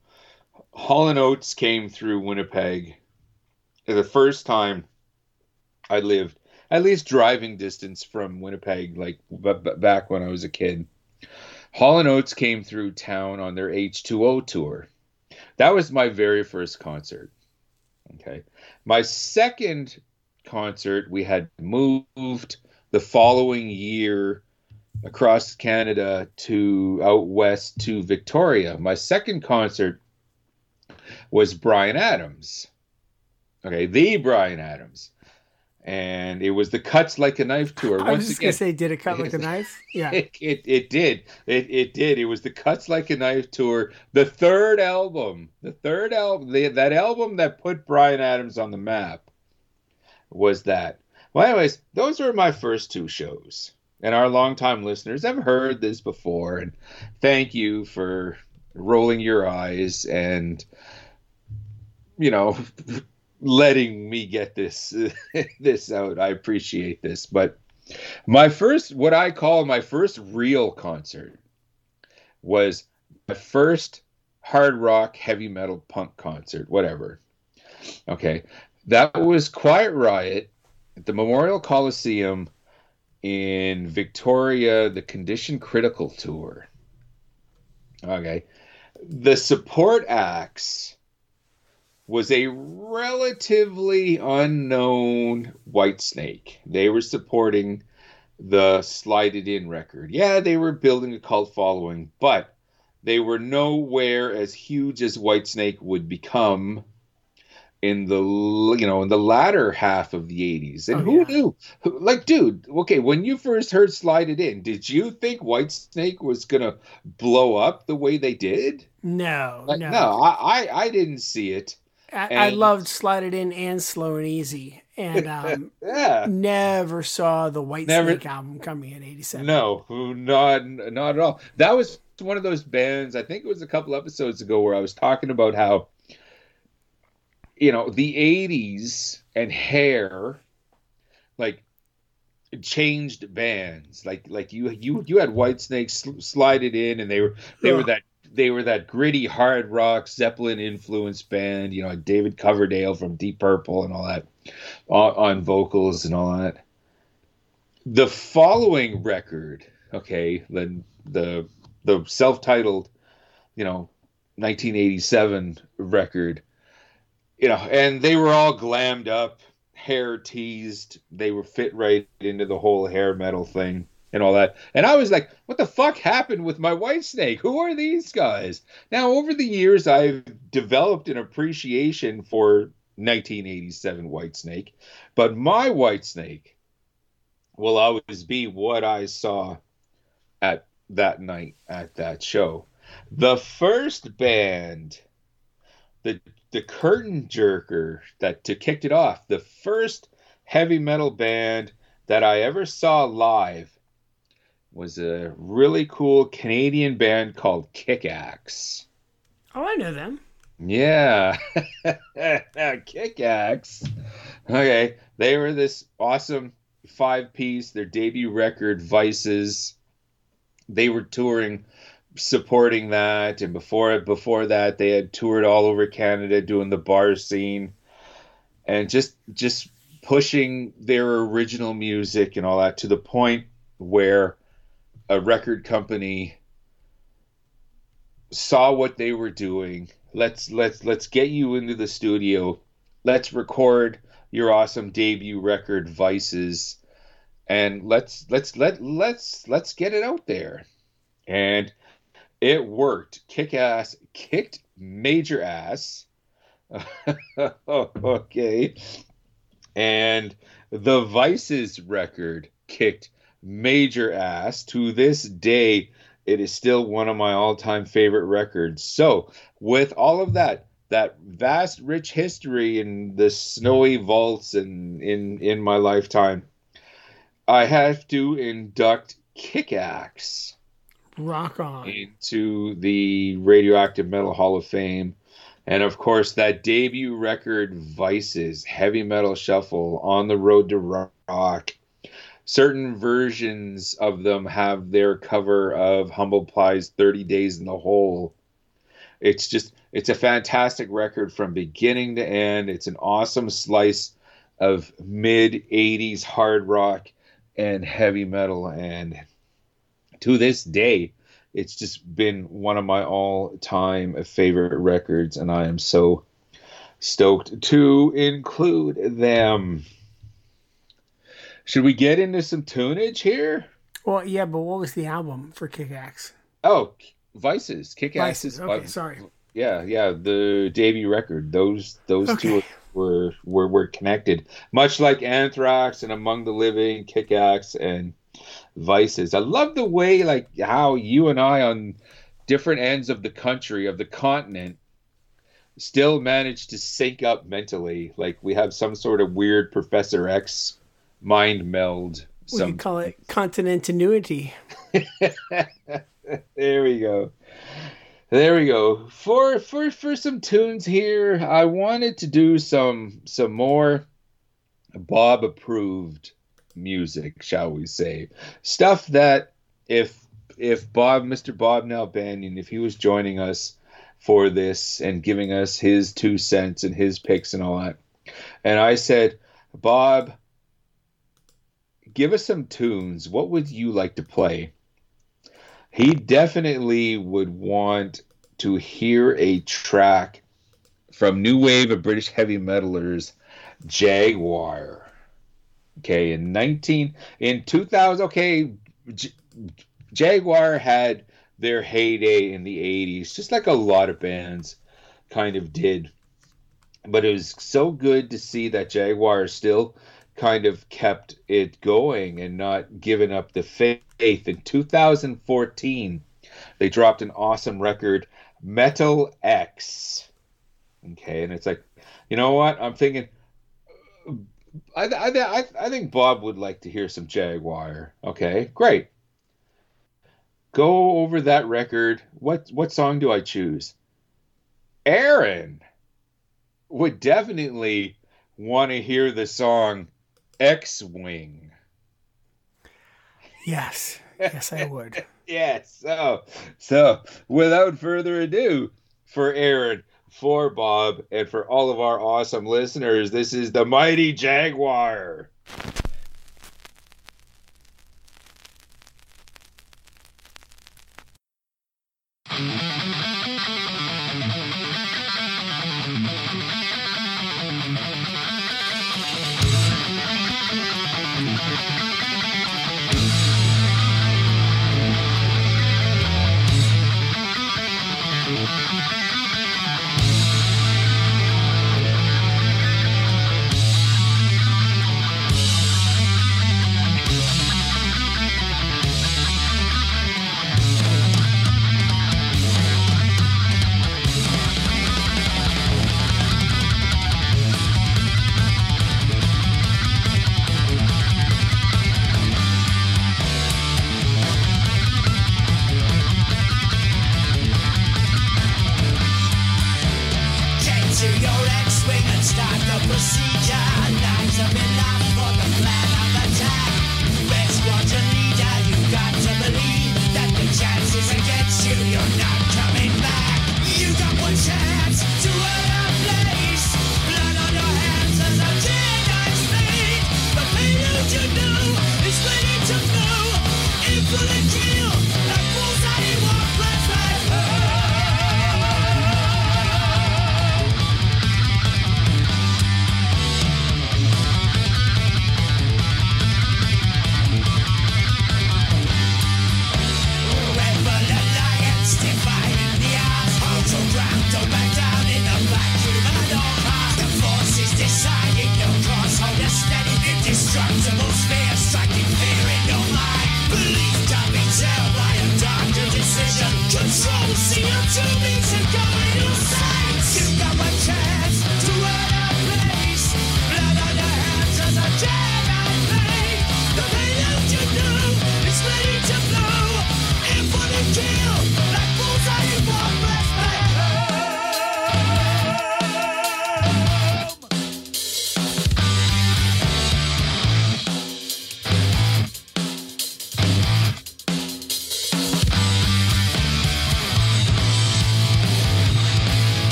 Speaker 2: Hall and Oates came through Winnipeg. The first time I lived, at least driving distance from Winnipeg, like b- b- back when I was a kid. Hall and Oates came through town on their H2O tour. That was my very first concert. Okay. My second concert, we had moved the following year across Canada to out west to Victoria. My second concert was Bryan Adams. Okay, the Bryan Adams. And it was the Cuts Like a Knife tour.
Speaker 3: I was just gonna say, did it cut like a knife? Yeah,
Speaker 2: it, it, it did. It, it did. It was the Cuts Like a Knife tour, the third album, the third album, the, that album that put Bryan Adams on the map was that. Well, anyways, those were my first two shows. And our longtime listeners have heard this before. And thank you for rolling your eyes and, you know, letting me get this this out. I appreciate this. But my first, what I call my first real concert, was my first hard rock, heavy metal, punk concert, whatever. Okay, that was Quiet Riot at the Memorial Coliseum in Victoria, the Condition Critical tour. Okay, the support acts was a relatively unknown Whitesnake. They were supporting the Slide It In record. Yeah, they were building a cult following, but they were nowhere as huge as Whitesnake would become in the you know in the latter half of the 80s and
Speaker 3: Oh,
Speaker 2: who
Speaker 3: yeah.
Speaker 2: knew like dude okay when you first heard slide it in did you think whitesnake was gonna blow up the way they did
Speaker 3: no,
Speaker 2: like,
Speaker 3: no.
Speaker 2: no I, I i didn't see it
Speaker 3: I, I loved Slide It In and Slow and Easy, and um,
Speaker 2: yeah
Speaker 3: never saw the White
Speaker 2: Never-
Speaker 3: Snake album coming in '87.
Speaker 2: No, not not at all. That was one of those bands. I think it was a couple episodes ago where I was talking about how, you know, the '80s and hair, like, changed bands. Like like you you you had Whitesnake sl- slide it in, and they were they were that. They were that gritty hard rock Zeppelin influenced band, you know, David Coverdale from Deep Purple and all that on, on vocals and all that. The following record, okay, the the the self-titled, you know, 1987 record, you know, and they were all glammed up, hair teased, they were fit right into the whole hair metal thing and all that. And I was like, what the fuck happened with my Whitesnake? Who are these guys? Now, over the years, I've developed an appreciation for 1987 Whitesnake, but my Whitesnake will always be what I saw at that night at that show. The first band, the the curtain jerker that to kicked it off, the first heavy metal band that I ever saw live was a really cool Canadian band called Kick Axe.
Speaker 3: Oh, I know them.
Speaker 2: Yeah. Kick Axe. Okay. They were this awesome five piece, their debut record, Vices. They were touring, supporting that. And before before that, they had toured all over Canada doing the bar scene and just just pushing their original music and all that to the point where a record company saw what they were doing. Let's let's let's get you into the studio. Let's record your awesome debut record vices. And let's let's let let's let's get it out there. And it worked. Kick ass kicked major ass. Okay. And the vices record kicked major ass. To this day it is still one of my all-time favorite records. So with all of that that vast rich history in the snowy vaults and in in my lifetime i have to induct Kick Axe
Speaker 3: Rock on.
Speaker 2: into the radioactive metal hall of fame. And of course that debut record vices heavy metal shuffle on the road to rock certain versions of them have their cover of humble pie's 30 days in the hole. It's just it's a fantastic record from beginning to end. It's an awesome slice of mid 80s hard rock and heavy metal. And to this day it's just been one of my all-time favorite records. And i am so stoked to include them should we get into some tunage here
Speaker 3: Well, yeah, but what was the album for Kick Axe?
Speaker 2: oh vices kick
Speaker 3: Vices.
Speaker 2: asses
Speaker 3: Okay, sorry.
Speaker 2: yeah yeah the debut record those those two
Speaker 3: Okay.
Speaker 2: we're we're we're connected, much like Anthrax and Among the Living, Kick Axe, and Vices. I love the way like how you and I on different ends of the country of the continent still manage to sync up mentally. Like we have some sort of weird Professor X mind meld.
Speaker 3: We
Speaker 2: Some
Speaker 3: could call it continuity.
Speaker 2: there we go. There we go. For for for some tunes here, I wanted to do some some more Bob approved music, shall we say. Stuff that if if Bob Mr. Bob Nalbandian, if he was joining us for this and giving us his two cents and his picks and all that. And I said, Bob, give us some tunes. What would you like to play? He definitely would want to hear a track from New Wave of British heavy metalers, Jaguar. Okay, in 19 in 2000, okay, J- Jaguar had their heyday in the 80s, just like a lot of bands kind of did. But it was so good to see that Jaguar is still kind of kept it going and not given up the faith. In 2014, they dropped an awesome record, Metal X. Okay, and it's like, you know what? I'm thinking, I, I, I, I think Bob would like to hear some Jaguar. Okay, great. Go over that record. What what song do I choose? Aaron would definitely want to hear the song X Wing.
Speaker 3: Yes. Yes, I would.
Speaker 2: Yes. So, so without further ado, for Aaron, for Bob, and for all of our awesome listeners, this is the Mighty Jaguar.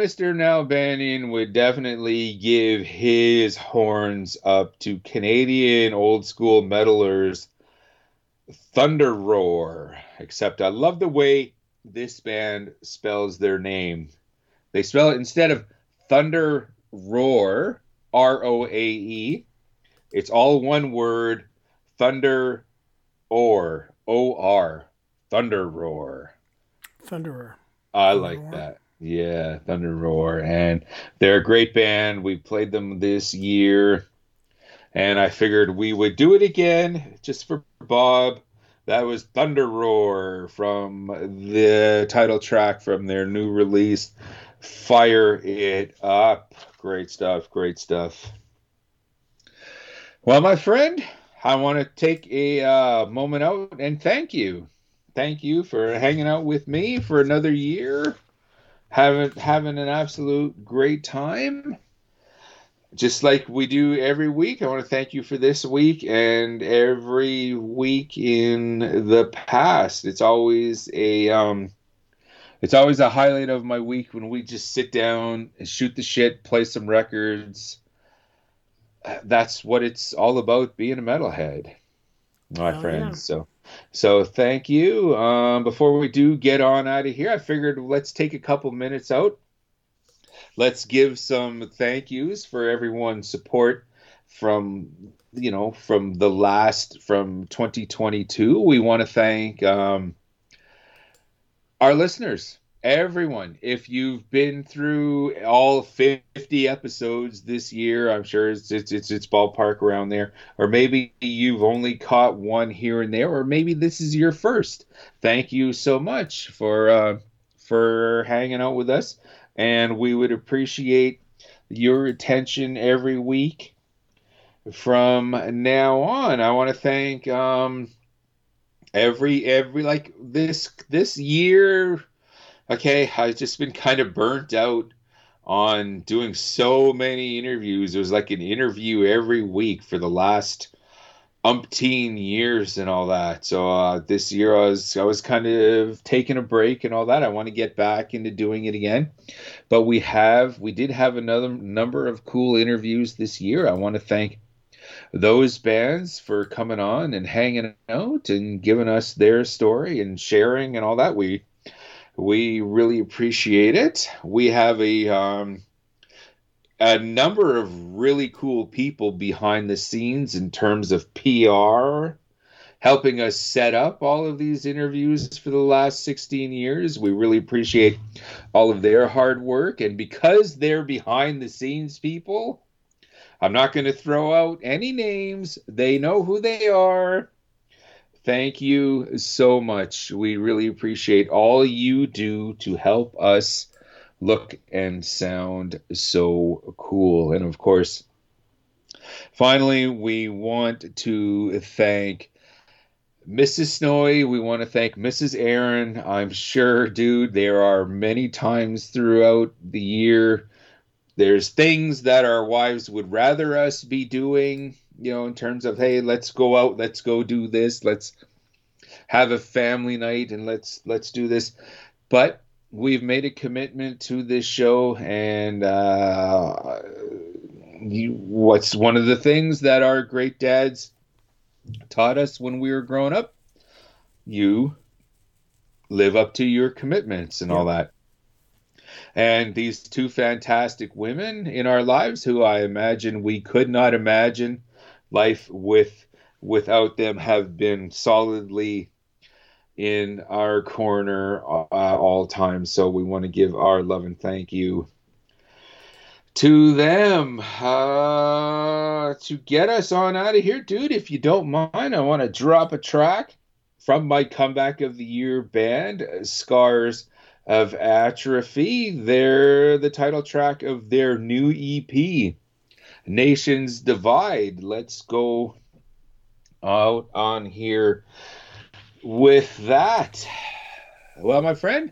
Speaker 2: Mr. Nalbandian would definitely give his horns up to Canadian old school metalers Thunder Roar. Except I love the way this band spells their name. They spell it instead of Thunder Roar, R O A E, it's all one word Thunder Or, O R, Thunder Roar.
Speaker 3: Thunderer.
Speaker 2: I like that. Yeah, Thunder Roar. And they're a great band. We played them this year. And I figured we would do it again just for Bob. That was Thunder Roar from the title track from their new release, Fire It Up. Great stuff, great stuff. Well, my friend, I want to take a uh, moment out and thank you. Thank you for hanging out with me for another year having having an absolute great time. Just like we do every week i want to thank you for this week and every week in the past. It's always a um it's always a highlight of my week when we just sit down and shoot the shit play some records. That's what it's all about being a metalhead my
Speaker 3: Oh,
Speaker 2: friends
Speaker 3: yeah.
Speaker 2: so so thank you. Um, before we do get on out of here, I figured let's take a couple minutes out. Let's give some thank yous for everyone's support from you know from the last from 2022. We want to thank um, our listeners, everyone. If you've been through all 50 episodes this year, I'm sure it's it's it's, it's ballpark around there or maybe you've only caught one here and there, or maybe this is your first. Thank you so much for uh, for hanging out with us, and we would appreciate your attention every week. From now on, I want to thank um, every every like this this year. Okay, I've just been kind of burnt out on doing so many interviews. It was like an interview every week for the last umpteen years and all that. So uh, this year I was I was kind of taking a break and all that. I want to get back into doing it again. But we have we did have another number of cool interviews this year. I want to thank those bands for coming on and hanging out and giving us their story and sharing and all that. We we really appreciate it. We have a um, a number of really cool people behind the scenes in terms of PR, helping us set up all of these interviews for the last 16 years. We really appreciate all of their hard work. And because they're behind the scenes people, I'm not going to throw out any names. They know who they are. Thank you so much. We really appreciate all you do to help us look and sound so cool. And of course, finally, we want to thank Mrs. Snowy. We want to thank Mrs. Aaron. I'm sure, dude, there are many times throughout the year. There's things that our wives would rather us be doing, you know, in terms of, hey, let's go out, let's go do this, let's have a family night and let's let's do this. But we've made a commitment to this show and uh you, what's one of the things that our great dads taught us when we were growing up? You live up to your commitments and all that. And these two fantastic women in our lives who i imagine we could not imagine life with without them have been solidly in our corner uh, all times. So we want to give our love and thank you to them uh, to get us on out of here, dude. If you don't mind, I want to drop a track from my comeback of the year band, Scars of Atrophy. They're the title track of their new EP, Nations Divide. Let's go out on here with that. Well, my friend,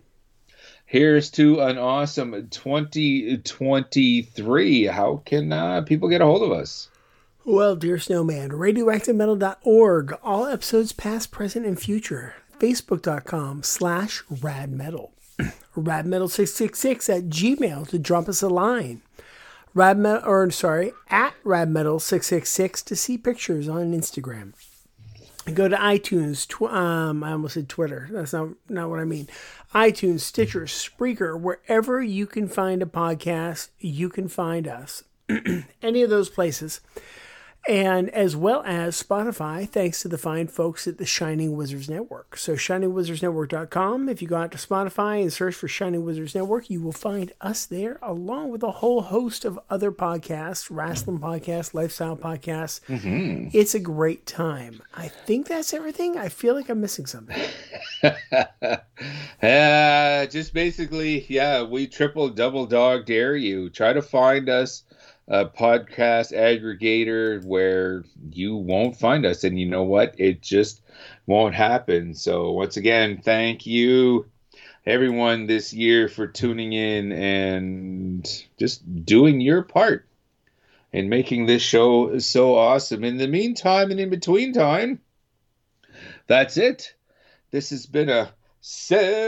Speaker 2: here's to an awesome 2023. How can uh, people get a hold of us?
Speaker 3: Well, dear snowman, radioactivemetal.org, all episodes past, present, and future. Facebook.com slash radmetal. radmetal666 at gmail to drop us a line. Radmetal, or sorry, at radmetal666 to see pictures on Instagram. Go to iTunes. Tw- um, I almost said Twitter. That's not not what I mean. iTunes, Stitcher, Spreaker, wherever you can find a podcast, you can find us. Any of those places and as well as Spotify, thanks to the fine folks at the Shining Wizards Network. So, shiningwizardsnetwork.com. If you go out to Spotify and search for Shining Wizards Network, you will find us there, along with a whole host of other podcasts, wrestling podcasts, lifestyle podcasts. Mm-hmm. It's a great time. I think that's everything. I feel like I'm missing something.
Speaker 4: uh, just basically, yeah, we triple, double dog dare you. Try to find us a podcast aggregator where you won't find us. And you know what? It just won't happen. So, once again, thank you, everyone, this year for tuning in and just doing your part in making this show so awesome. In the meantime and in between time, that's it. This has been a celebrate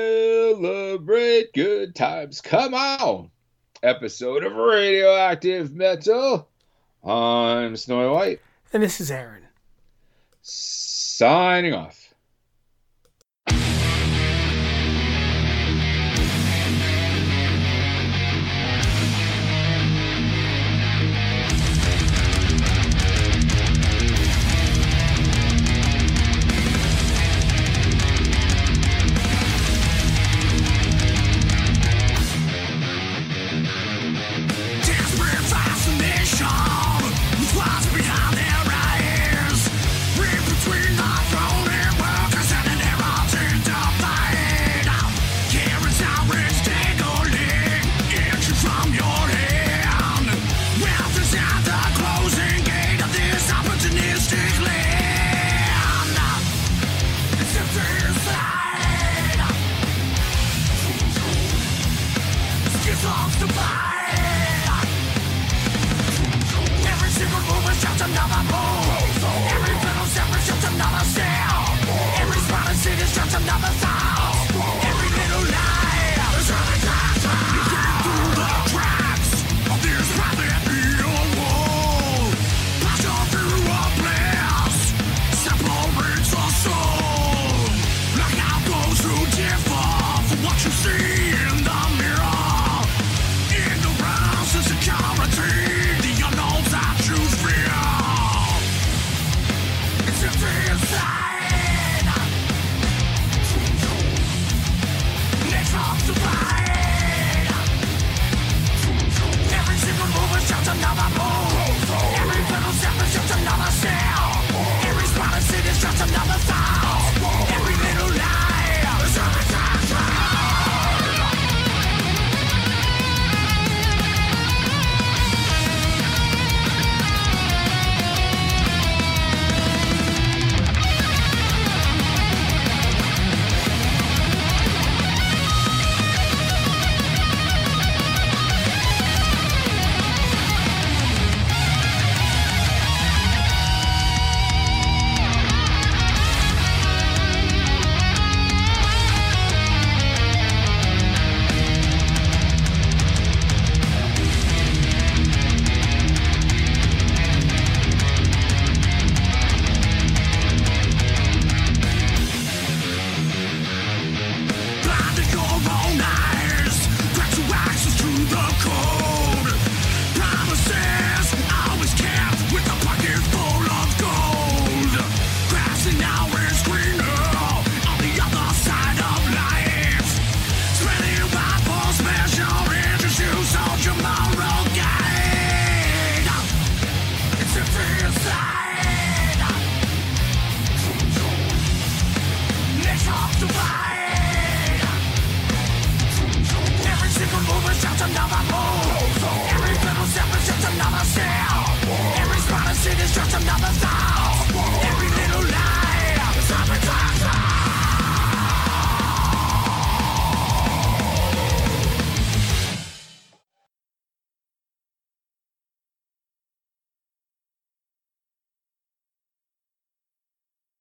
Speaker 4: good times. Come on episode of Radioactive Metal. I'm Snowy White.
Speaker 3: And this is Aaron.
Speaker 4: Signing off.